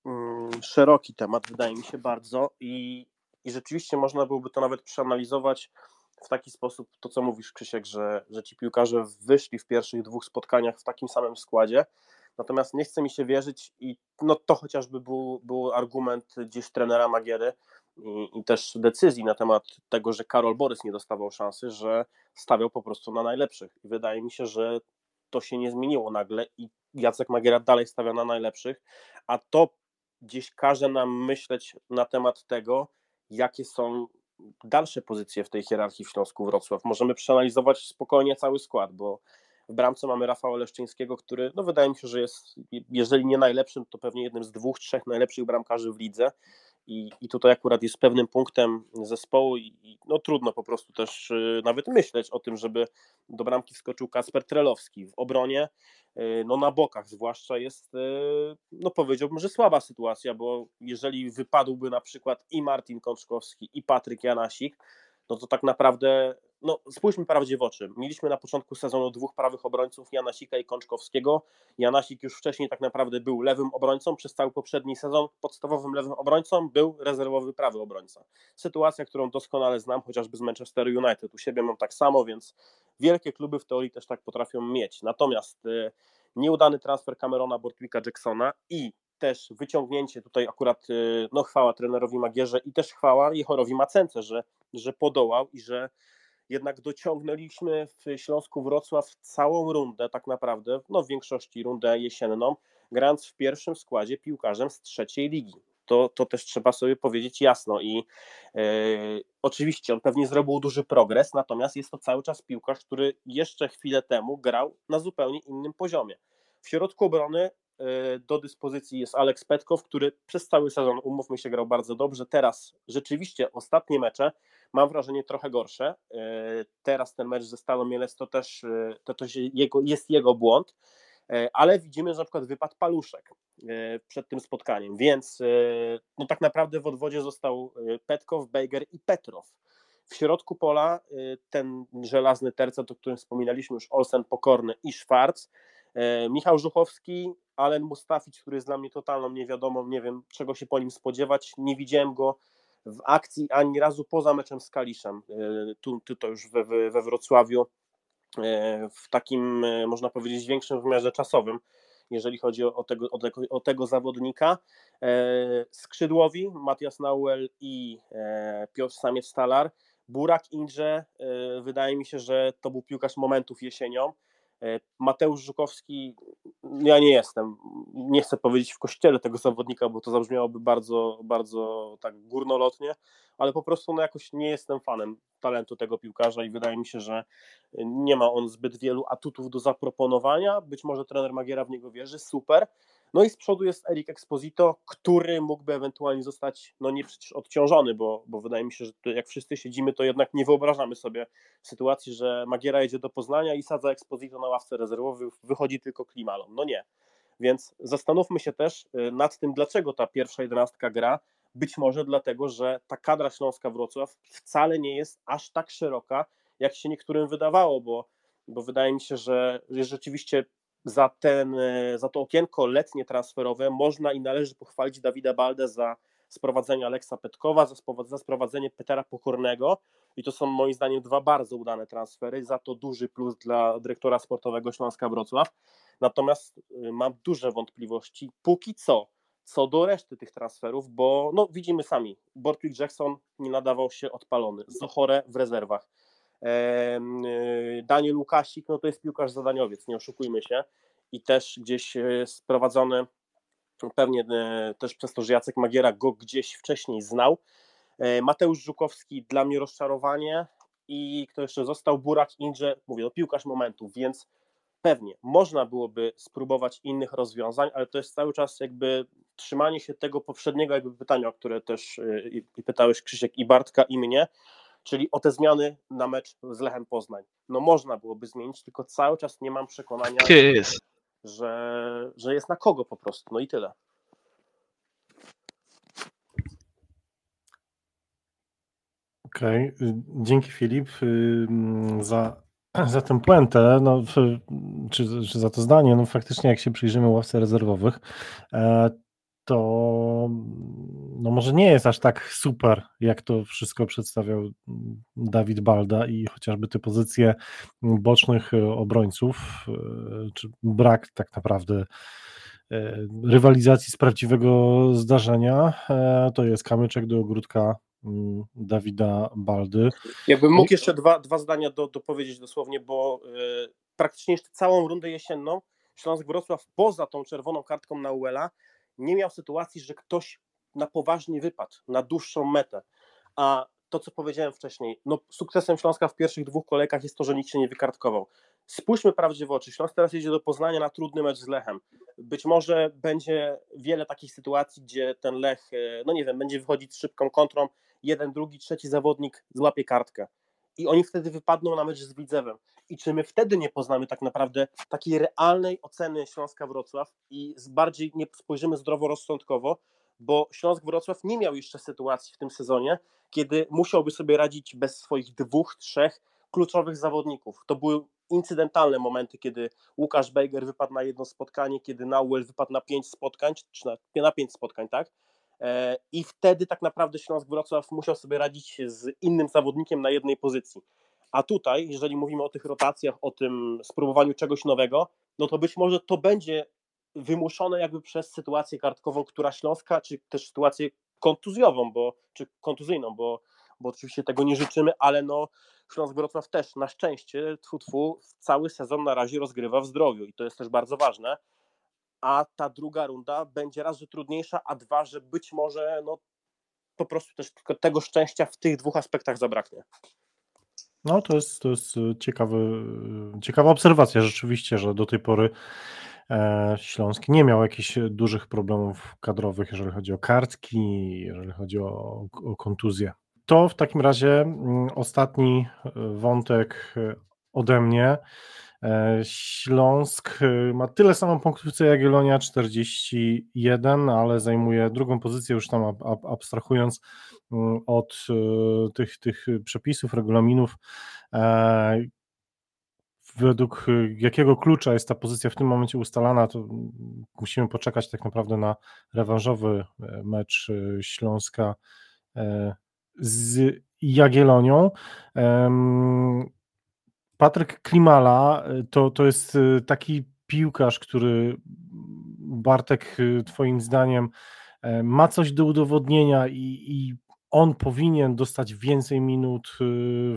Mm, szeroki temat, wydaje mi się bardzo, i, i rzeczywiście można byłoby to nawet przeanalizować w taki sposób, to co mówisz, Krzysiek, że, że ci piłkarze wyszli w pierwszych dwóch spotkaniach w takim samym składzie, Natomiast nie chce mi się wierzyć i no to chociażby był, był argument gdzieś trenera Magiery i, i też decyzji na temat tego, że Karol Borys nie dostawał szansy, że stawiał po prostu na najlepszych. I wydaje mi się, że to się nie zmieniło nagle i Jacek Magiera dalej stawia na najlepszych, a to gdzieś każe nam myśleć na temat tego, jakie są dalsze pozycje w tej hierarchii w Śląsku Wrocław. Możemy przeanalizować spokojnie cały skład, bo w bramce mamy Rafała Leszczyńskiego, który no wydaje mi się, że jest, jeżeli nie najlepszym, to pewnie jednym z dwóch, trzech najlepszych bramkarzy w lidze. I, i tutaj akurat jest pewnym punktem zespołu i, i no trudno po prostu też y, nawet myśleć o tym, żeby do bramki wskoczył Kasper Trelowski. W obronie, y, no na bokach zwłaszcza jest, y, no powiedziałbym, że słaba sytuacja, bo jeżeli wypadłby na przykład i Martin Kączkowski i Patryk Janasik, no to tak naprawdę no, spójrzmy prawdzie w oczy. Mieliśmy na początku sezonu dwóch prawych obrońców, Janasika i Kączkowskiego. Janasik już wcześniej tak naprawdę był lewym obrońcą, przez cały poprzedni sezon podstawowym lewym obrońcą był rezerwowy prawy obrońca. Sytuacja, którą doskonale znam, chociażby z Manchester United. U siebie mam tak samo, więc wielkie kluby w teorii też tak potrafią mieć. Natomiast y, nieudany transfer Camerona Bortwicka Jacksona i też wyciągnięcie tutaj akurat, y, no chwała trenerowi Magierze i też chwała Jehorowi Macence, że, że podołał i że jednak dociągnęliśmy w Śląsku Wrocław całą rundę tak naprawdę, no w większości rundę jesienną, grając w pierwszym składzie piłkarzem z trzeciej ligi. To, to też trzeba sobie powiedzieć jasno i e, oczywiście on pewnie zrobił duży progres, natomiast jest to cały czas piłkarz, który jeszcze chwilę temu grał na zupełnie innym poziomie. W środku obrony do dyspozycji jest Aleks Petkow, który przez cały sezon, umówmy się, grał bardzo dobrze. Teraz rzeczywiście ostatnie mecze mam wrażenie trochę gorsze. E, teraz ten mecz ze Stalą Mielec to też, e, to też jego, jest jego błąd, ale widzimy, że na przykład wypadł paluszek przed tym spotkaniem, więc no tak naprawdę w odwodzie został Petkow, Bejger i Petrow. W środku pola ten żelazny tercet, o którym wspominaliśmy już, Olsen Pokorny i Schwarz, Michał Żuchowski, Alen Mustafic, który jest dla mnie totalną niewiadomą, nie wiem czego się po nim spodziewać, nie widziałem go w akcji ani razu poza meczem z Kaliszem, e, tu, tu to już we, we Wrocławiu, e, w takim e, można powiedzieć większym wymiarze czasowym, jeżeli chodzi o tego, o tego, o tego zawodnika. Skrzydłowi Matias Nauel i Piotr Samiec-Stalar, Burak Indrze, wydaje mi się, że to był piłkarz momentów jesienią, E, Mateusz Żukowski, ja nie jestem, nie chcę powiedzieć w kościele tego zawodnika, bo to zabrzmiałoby bardzo, bardzo tak górnolotnie, ale po prostu no jakoś nie jestem fanem talentu tego piłkarza i wydaje mi się, że nie ma on zbyt wielu atutów do zaproponowania. Być może trener Magiera w niego wierzy, super, no i z przodu jest Eric Exposito, który mógłby ewentualnie zostać, no nie przecież odciążony, bo, bo wydaje mi się, że jak wszyscy siedzimy, to jednak nie wyobrażamy sobie sytuacji, że Magiera jedzie do Poznania i sadza Exposito na ławce rezerwowych, wychodzi tylko Klimalon. No nie. Więc zastanówmy się też y, nad tym, dlaczego ta pierwsza jedenastka gra. Być może dlatego, że ta kadra Śląska Wrocław wcale nie jest aż tak szeroka, jak się niektórym wydawało, bo, bo wydaje mi się, że rzeczywiście za, ten, e, za to okienko letnie transferowe można i należy pochwalić Dawida Baldę za sprowadzenie Aleksa Petkowa, za sprowadzenie Petera Pokornego i to są moim zdaniem dwa bardzo udane transfery, za to duży plus dla dyrektora sportowego Śląska Wrocław. Natomiast y, mam duże wątpliwości póki co co do reszty tych transferów, bo no, widzimy sami, Bortwick Jackson nie nadawał się odpalony, Zochore w rezerwach. Y, Daniel Łukasik, no to jest piłkarz zadaniowiec, nie oszukujmy się. I też gdzieś y, sprowadzony pewnie też przez to, że Jacek Magiera go gdzieś wcześniej znał, E, Mateusz Żukowski dla mnie rozczarowanie. I kto jeszcze został, Burak Indrze, mówię, no piłkarz momentów, więc pewnie można byłoby spróbować innych rozwiązań, ale to jest cały czas jakby trzymanie się tego poprzedniego jakby pytania, które też i pytałeś Krzysiek i Bartka i mnie, czyli o te zmiany na mecz z Lechem Poznań. No można byłoby zmienić, tylko cały czas nie mam przekonania, że, że jest na kogo po prostu, no i tyle. Okej, okay. dzięki Filip za, za tę puentę, no, czy, czy za to zdanie. No faktycznie jak się przyjrzymy ławce rezerwowych, e, to no może nie jest aż tak super, jak to wszystko przedstawiał Dawid Balda i chociażby te pozycje bocznych obrońców, e, czy brak tak naprawdę e, rywalizacji z prawdziwego zdarzenia, to jest kamyczek do ogródka Mm, Dawida Baldy. Jakbym mógł jeszcze dwa, dwa zdania do, dopowiedzieć dosłownie, bo praktycznie jeszcze całą rundę jesienną Śląsk Wrocław poza tą czerwoną kartką na Uela nie miał sytuacji, że ktoś na poważnie wypadł, na dłuższą metę. A to, co powiedziałem wcześniej, no sukcesem Śląska w pierwszych dwóch kolejkach jest to, że nikt się nie wykartkował. Spójrzmy prawdzie w oczy. Śląsk teraz jedzie do Poznania na trudny mecz z Lechem. Być może będzie wiele takich sytuacji, gdzie ten Lech, e, no nie wiem, będzie wychodzić z szybką kontrą, jeden, drugi, trzeci zawodnik złapie kartkę. I oni wtedy wypadną na mecz z Widzewem. I czy my wtedy nie poznamy tak naprawdę takiej realnej oceny Śląska Wrocław i bardziej nie spojrzymy zdroworozsądkowo, bo Śląsk Wrocław nie miał jeszcze sytuacji w tym sezonie, kiedy musiałby sobie radzić bez swoich dwóch, trzech kluczowych zawodników. To były incydentalne momenty, kiedy Łukasz Bejger wypadł na jedno spotkanie, kiedy Nauel wypadł na pięć spotkań, czy na, na pięć spotkań, tak? E, I wtedy tak naprawdę Śląsk Wrocław musiał sobie radzić z innym zawodnikiem na jednej pozycji. A tutaj, jeżeli mówimy o tych rotacjach, o tym spróbowaniu czegoś nowego, no to być może to będzie wymuszone jakby przez sytuację kartkową, która Śląska, czy też sytuację kontuzjową, bo, czy kontuzyjną, bo, bo oczywiście tego nie życzymy, ale no Śląsk Wrocław też na szczęście tfu, tfu, cały sezon na razie rozgrywa w zdrowiu i to jest też bardzo ważne, a ta druga runda będzie raz, że trudniejsza, a dwa, że być może no, po prostu też tylko tego szczęścia w tych dwóch aspektach zabraknie. No to jest, to jest ciekawy, ciekawa obserwacja rzeczywiście, że do tej pory e, Śląsk nie miał jakichś dużych problemów kadrowych, jeżeli chodzi o kartki, jeżeli chodzi o, o kontuzję. To w takim razie mm, ostatni e, wątek e, ode mnie. E, Śląsk ma tyle samo punktów co Jagiellonia, 41, ale zajmuje drugą pozycję, już tam abstrahując mm, od tych, tych przepisów, regulaminów. Według jakiego klucza jest ta pozycja w tym momencie ustalana, to musimy poczekać tak naprawdę na rewanżowy mecz Śląska z Jagielonią. Patryk Klimala y, to, to jest y, taki piłkarz, który Bartek, y, Twoim zdaniem, e, ma coś do udowodnienia i, i on powinien dostać więcej minut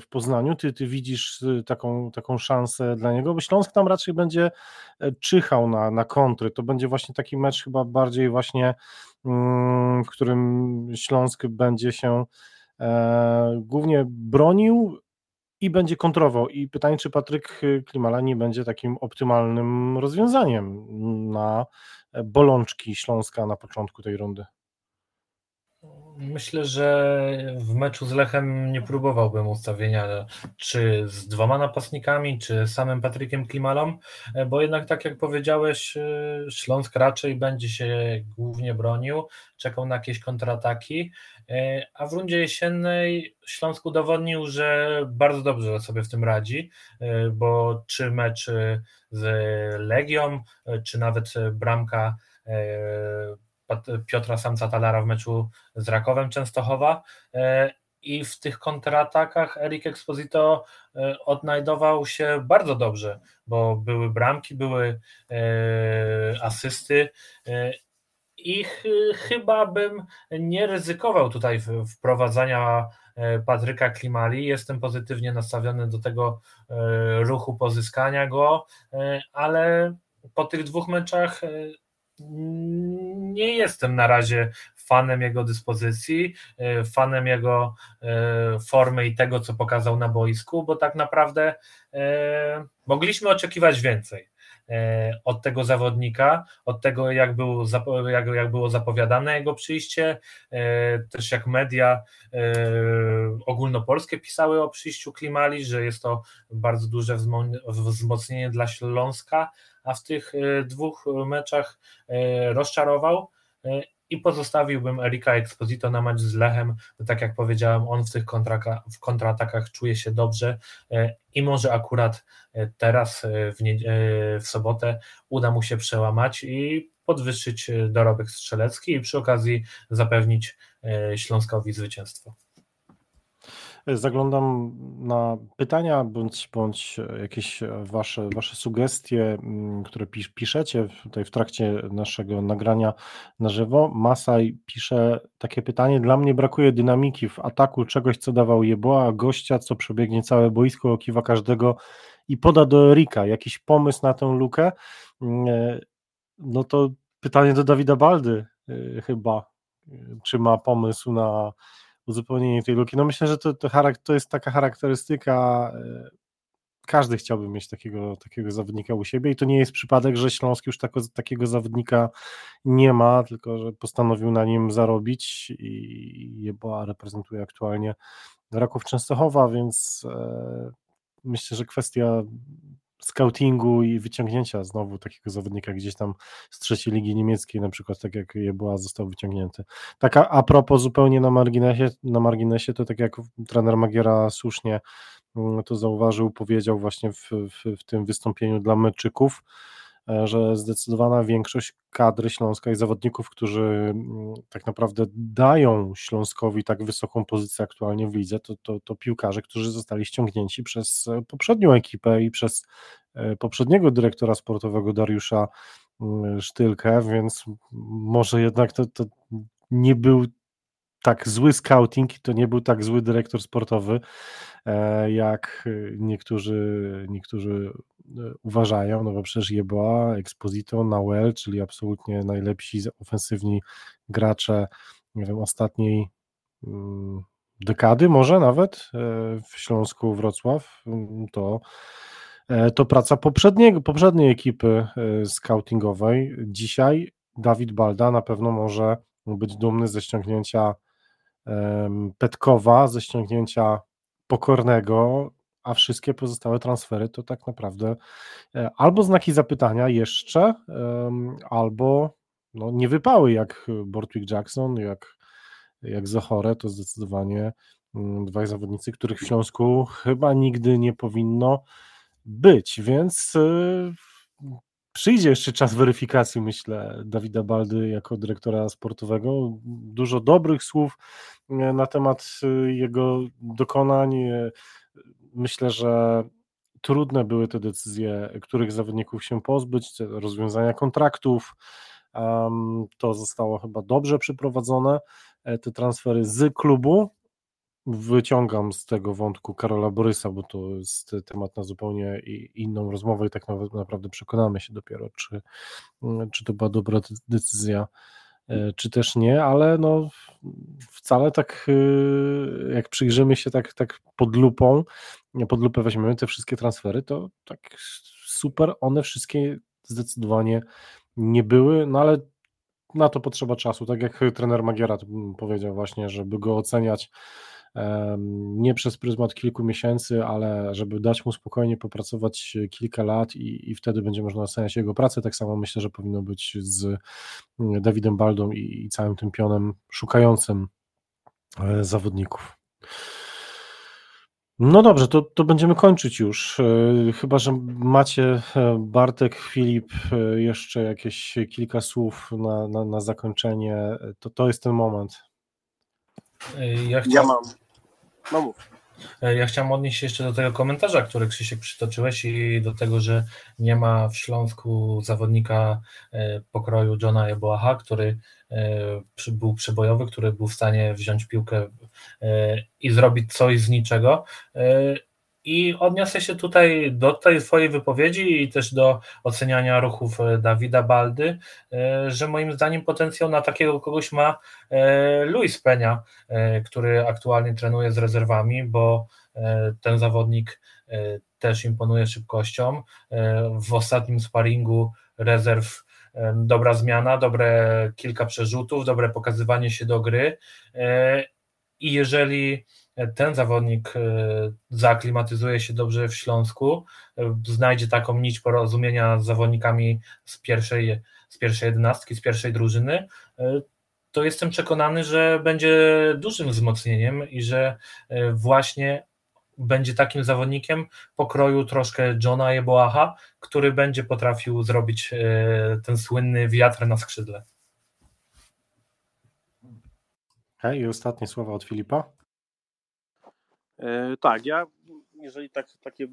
w Poznaniu. Ty, ty widzisz taką, taką szansę dla niego, bo Śląsk tam raczej będzie e, czyhał na, na kontry. To będzie właśnie taki mecz chyba bardziej właśnie, mm, w którym Śląsk będzie się E, głównie bronił i będzie kontrował. I pytanie, czy Patryk Klimala nie będzie takim optymalnym rozwiązaniem na bolączki Śląska na początku tej rundy. Myślę, że w meczu z Lechem nie próbowałbym ustawienia czy z dwoma napastnikami, czy samym Patrykiem Klimalą, bo jednak tak jak powiedziałeś, Śląsk raczej będzie się głównie bronił, czekał na jakieś kontrataki, a w rundzie jesiennej Śląsk udowodnił, że bardzo dobrze sobie w tym radzi, bo czy mecz z Legią, czy nawet bramka Piotra Samca Talara w meczu z Rakowem Częstochowa. I w tych kontratakach Eric Exposito odnajdował się bardzo dobrze, bo były bramki, były asysty i ch chyba bym nie ryzykował tutaj wprowadzania e, Patryka Klimali. Jestem pozytywnie nastawiony do tego e, ruchu pozyskania go, e, ale po tych dwóch meczach nie jestem na razie fanem jego dyspozycji, fanem jego formy i tego, co pokazał na boisku, bo tak naprawdę mogliśmy oczekiwać więcej. E, od tego zawodnika, od tego, jak, jak, jak było zapowiadane jego przyjście, e, też jak media e, ogólnopolskie pisały o przyjściu Klimali, że jest to bardzo duże wzmocnienie dla Śląska, a w tych dwóch meczach rozczarował i pozostawiłbym Erika Exposito na mecz z Lechem, bo tak jak powiedziałem, on w tych kontraka, w kontratakach czuje się dobrze e, i może akurat e, teraz e, w, nie, w sobotę uda mu się przełamać i podwyższyć dorobek strzelecki i przy okazji zapewnić Śląskowi zwycięstwo zaglądam na pytania bądź, bądź jakieś wasze, wasze sugestie, mm, które pis, piszecie tutaj w trakcie naszego nagrania na żywo. Masaj pisze takie pytanie. Dla mnie brakuje dynamiki w ataku, czegoś, co dawał Jeboa, gościa, co przebiegnie całe boisko, okiwa każdego i poda do Erika. Jakiś pomysł na tę lukę? Mm, e, no to pytanie do Dawida Baldy e, chyba. Czy ma pomysł na uzupełnienie tej luki. No myślę, że to, to, to jest taka charakterystyka, e, każdy chciałby mieć takiego, takiego zawodnika u siebie i to nie jest przypadek, że Śląsk już tako, takiego zawodnika nie ma, tylko że postanowił na nim zarobić i Jeboa reprezentuje aktualnie Raków Częstochowa, więc e, myślę, że kwestia scoutingu i wyciągnięcia znowu takiego zawodnika gdzieś tam z trzeciej ligi niemieckiej, na przykład tak jak była został wyciągnięty. Tak a, a propos zupełnie na marginesie, na marginesie, to tak jak trener Magiera słusznie mm, to zauważył, powiedział właśnie w, w, w tym wystąpieniu dla meczyków, że zdecydowana większość kadry Śląska i zawodników, którzy mm, tak naprawdę dają Śląskowi tak wysoką pozycję aktualnie w lidze, to, to, to piłkarze, którzy zostali ściągnięci przez e, poprzednią ekipę i przez e, poprzedniego dyrektora sportowego Dariusza mm, Sztylkę, więc może jednak to, to nie był tak zły scouting to nie był tak zły dyrektor sportowy, jak niektórzy, niektórzy uważają, no bo przecież Jeboa, Exposito, Nauel, czyli absolutnie najlepsi ofensywni gracze, nie wiem, ostatniej mm, dekady może nawet e, w Śląsku Wrocław, mm, to, e, to praca poprzedniego, poprzedniej ekipy e, scoutingowej. Dzisiaj Dawid Balda na pewno może być dumny ze ściągnięcia Petkowa, ze ściągnięcia Pokornego, a wszystkie pozostałe transfery to tak naprawdę e, albo znaki zapytania jeszcze, albo no, nie wypały jak Bortwick Jackson, jak, jak Zachore, to zdecydowanie mm, dwaj zawodnicy, których w Śląsku chyba nigdy nie powinno być, więc e, przyjdzie jeszcze czas weryfikacji, myślę, Dawida Baldy jako dyrektora sportowego. Dużo dobrych słów e, na temat jego dokonań, myślę, że trudne były te decyzje, których zawodników się pozbyć, rozwiązania kontraktów. To zostało chyba dobrze przeprowadzone. E, te transfery z klubu. Wyciągam z tego wątku Karola Borysa, bo to jest temat na zupełnie inną rozmowę i tak naprawdę przekonamy się dopiero, czy, czy to była dobra decyzja E, czy też nie, ale no wcale tak e, jak przyjrzymy się tak, tak pod lupą, pod lupę weźmiemy te wszystkie transfery, to tak super one wszystkie zdecydowanie nie były, no ale na to potrzeba czasu, tak jak trener Magiera powiedział właśnie, żeby go oceniać nie przez pryzmat kilku miesięcy, ale żeby dać mu spokojnie popracować kilka lat i, i wtedy będzie można oceniać jego pracę. Tak samo myślę, że powinno być z mm, Dawidem Baldą i, i całym tym pionem szukającym e, zawodników. No dobrze, to, to będziemy kończyć już. E, chyba, że macie, e, Bartek, Filip, jeszcze jakieś kilka słów na, na, na zakończenie. To, to jest ten moment. Ja, chciałem, Ja mam. No mów. ja chciałem odnieść się jeszcze do tego komentarza, który Krzysiek przytoczyłeś i do tego, że nie ma w Śląsku zawodnika e, pokroju Johna Eboaha, który e, był przebojowy, który był w stanie wziąć piłkę e, i zrobić coś z niczego. I odniosę się tutaj do tej swojej wypowiedzi i też do oceniania ruchów e, Dawida Baldy, e, że moim zdaniem potencjał na takiego kogoś ma e, Luis e, który aktualnie trenuje z rezerwami, bo ten zawodnik też imponuje szybkością. W ostatnim sparingu rezerw dobra zmiana, dobre kilka przerzutów, dobre pokazywanie się do gry. I jeżeli ten zawodnik e, zaaklimatyzuje się dobrze w Śląsku, e, znajdzie taką nić porozumienia z zawodnikami z pierwszej, z pierwszej jedenastki, z pierwszej drużyny, e, to jestem przekonany, że będzie dużym wzmocnieniem i że właśnie będzie takim zawodnikiem pokroju troszkę Johna Jeboaha, który będzie potrafił zrobić ten słynny wiatr na skrzydle. Okay, I ostatnie słowa od Filipa. E, tak, ja jeżeli tak, taki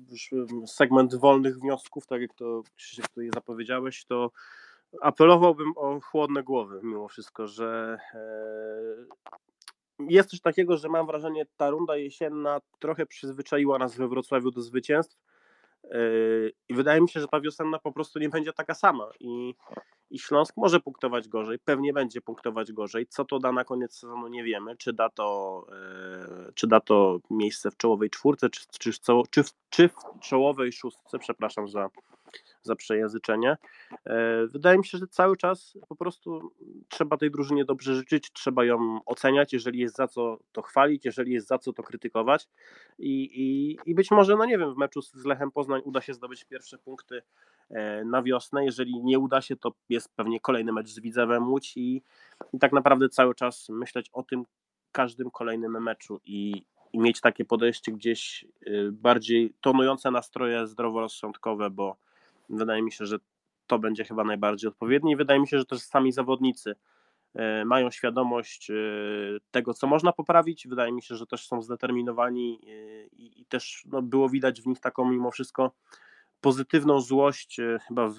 segment wolnych wniosków, tak jak to Krzysiek tutaj zapowiedziałeś, to apelowałbym o chłodne głowy mimo wszystko, że e, jest coś takiego, że mam wrażenie, ta runda jesienna trochę przyzwyczaiła nas we Wrocławiu do zwycięstw i wydaje mi się, że ta wiosenna po prostu nie będzie taka sama i, i Śląsk może punktować gorzej, pewnie będzie punktować gorzej. Co to da na koniec sezonu nie wiemy, czy da to, e, czy da to miejsce w czołowej czwórce, czy, czy, czy, w- czy w czołowej szóstce, przepraszam za, za przejęzyczenie. E, Wydaje mi się, że cały czas po prostu trzeba tej drużynie dobrze życzyć, trzeba ją oceniać, jeżeli jest za co to chwalić, jeżeli jest za co to krytykować i, i, i być może, no nie wiem, w meczu z Lechem Poznań uda się zdobyć pierwsze punkty e, na wiosnę, jeżeli nie uda się, to jest pewnie kolejny mecz z Widzewem Łódź i, i tak naprawdę cały czas myśleć o tym każdym kolejnym meczu i, i mieć takie podejście gdzieś y, bardziej tonujące nastroje zdroworozsądkowe, bo wydaje mi się, że to będzie chyba najbardziej odpowiednie i wydaje mi się, że też sami zawodnicy e, mają świadomość e, tego, co można poprawić. Wydaje mi się, że też są zdeterminowani e, i, też no, było widać w nich taką mimo wszystko pozytywną złość. Chyba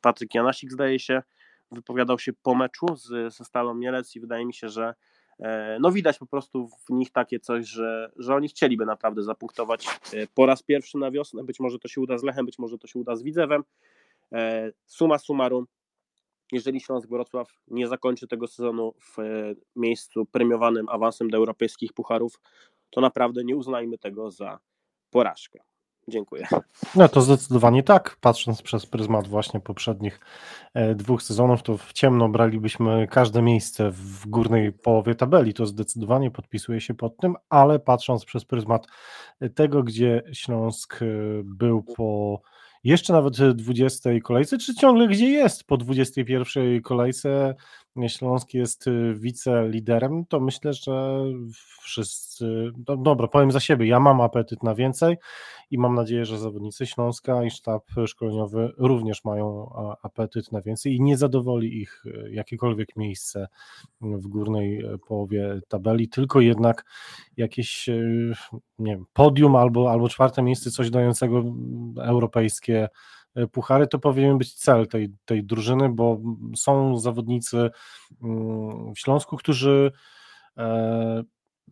Patryk Janasik zdaje się wypowiadał się po meczu z, ze Stalą Mielec i wydaje mi się, że no widać po prostu w nich takie coś, że, że oni chcieliby naprawdę zapunktować e, po raz pierwszy na wiosnę. Być może to się uda z Lechem, być może to się uda z Widzewem. E, Suma summarum, jeżeli Śląsk Wrocław nie zakończy tego sezonu w e, miejscu premiowanym awansem do europejskich pucharów, to naprawdę nie uznajmy tego za porażkę. Dziękuję. No to zdecydowanie tak, patrząc przez pryzmat właśnie poprzednich e, dwóch sezonów, to w ciemno bralibyśmy każde miejsce w górnej połowie tabeli, to zdecydowanie podpisuję się pod tym, ale patrząc przez pryzmat tego, gdzie Śląsk e, był po jeszcze nawet 20 kolejce, czy ciągle gdzie jest po 21 kolejce, Śląsk jest e, wiceliderem, to myślę, że wszyscy, no dobra, powiem za siebie, ja mam apetyt na więcej, i mam nadzieję, że zawodnicy Śląska i sztab szkoleniowy również mają apetyt na więcej i nie zadowoli ich e, jakiekolwiek miejsce w górnej e, połowie tabeli, tylko jednak jakieś nie wiem, podium albo, albo czwarte miejsce, coś dającego mm, europejskie puchary, to powinien być cel tej, tej drużyny, bo są zawodnicy mm, w Śląsku, którzy e,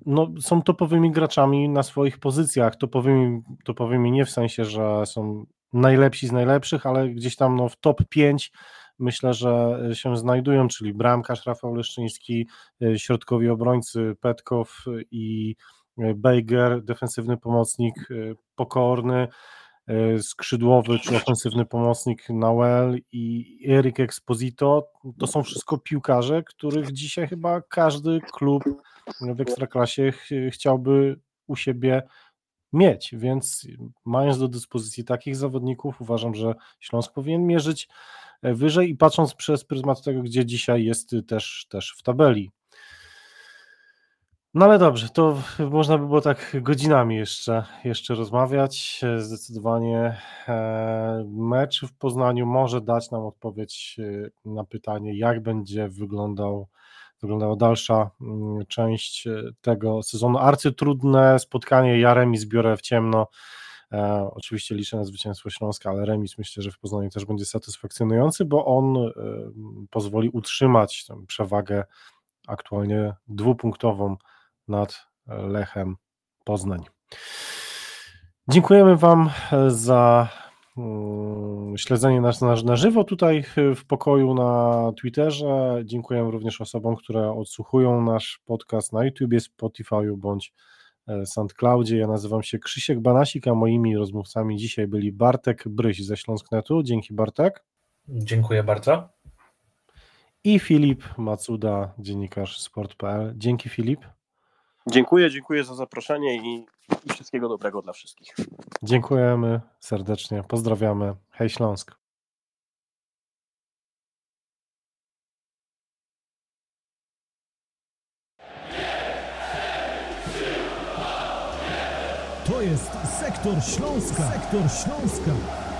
no, są topowymi graczami na swoich pozycjach. Topowymi, topowymi nie w sensie, że są najlepsi z najlepszych, ale gdzieś tam no, w top 5 myślę, że się znajdują, czyli bramkarz Rafał Leszczyński, y, środkowi obrońcy Petkow i Bejger, defensywny pomocnik Pokorny, skrzydłowy czy ofensywny pomocnik Nauel i Erik Exposito. To są wszystko piłkarze, których dzisiaj chyba każdy klub w Ekstraklasie ch- chciałby u siebie mieć, więc mając do dyspozycji takich zawodników, uważam, że Śląsk powinien mierzyć e, wyżej i patrząc przez pryzmat tego, gdzie dzisiaj jest też, też w tabeli. No ale dobrze, to można by było tak godzinami jeszcze, jeszcze rozmawiać. Zdecydowanie e, mecz w Poznaniu może dać nam odpowiedź e, na pytanie, jak będzie wyglądał, wyglądała dalsza mm, część e, tego sezonu. Arcytrudne spotkanie, ja remis biorę w ciemno. Oczywiście liczę na zwycięstwo Śląska, ale remis myślę, że w Poznaniu też będzie satysfakcjonujący, bo on pozwoli utrzymać tę przewagę aktualnie dwupunktową nad Lechem Poznań. Dziękujemy Wam za mm, śledzenie nas na, na żywo tutaj w pokoju na Twitterze. Dziękujemy również osobom, które odsłuchują nasz podcast na YouTubie, Spotify bądź e, SoundCloudzie. Ja nazywam się Krzysiek Banasik, a moimi rozmówcami dzisiaj byli Bartek Bryś ze Śląsknetu. Dzięki Bartek. Dziękuję bardzo. I Filip Macuda, dziennikarz sport.pl. Dzięki Filip. Dziękuję, dziękuję za zaproszenie i, i wszystkiego dobrego dla wszystkich. Dziękujemy serdecznie, pozdrawiamy. Hej Śląsk. To jest Sektor Śląska. Sektor Śląska.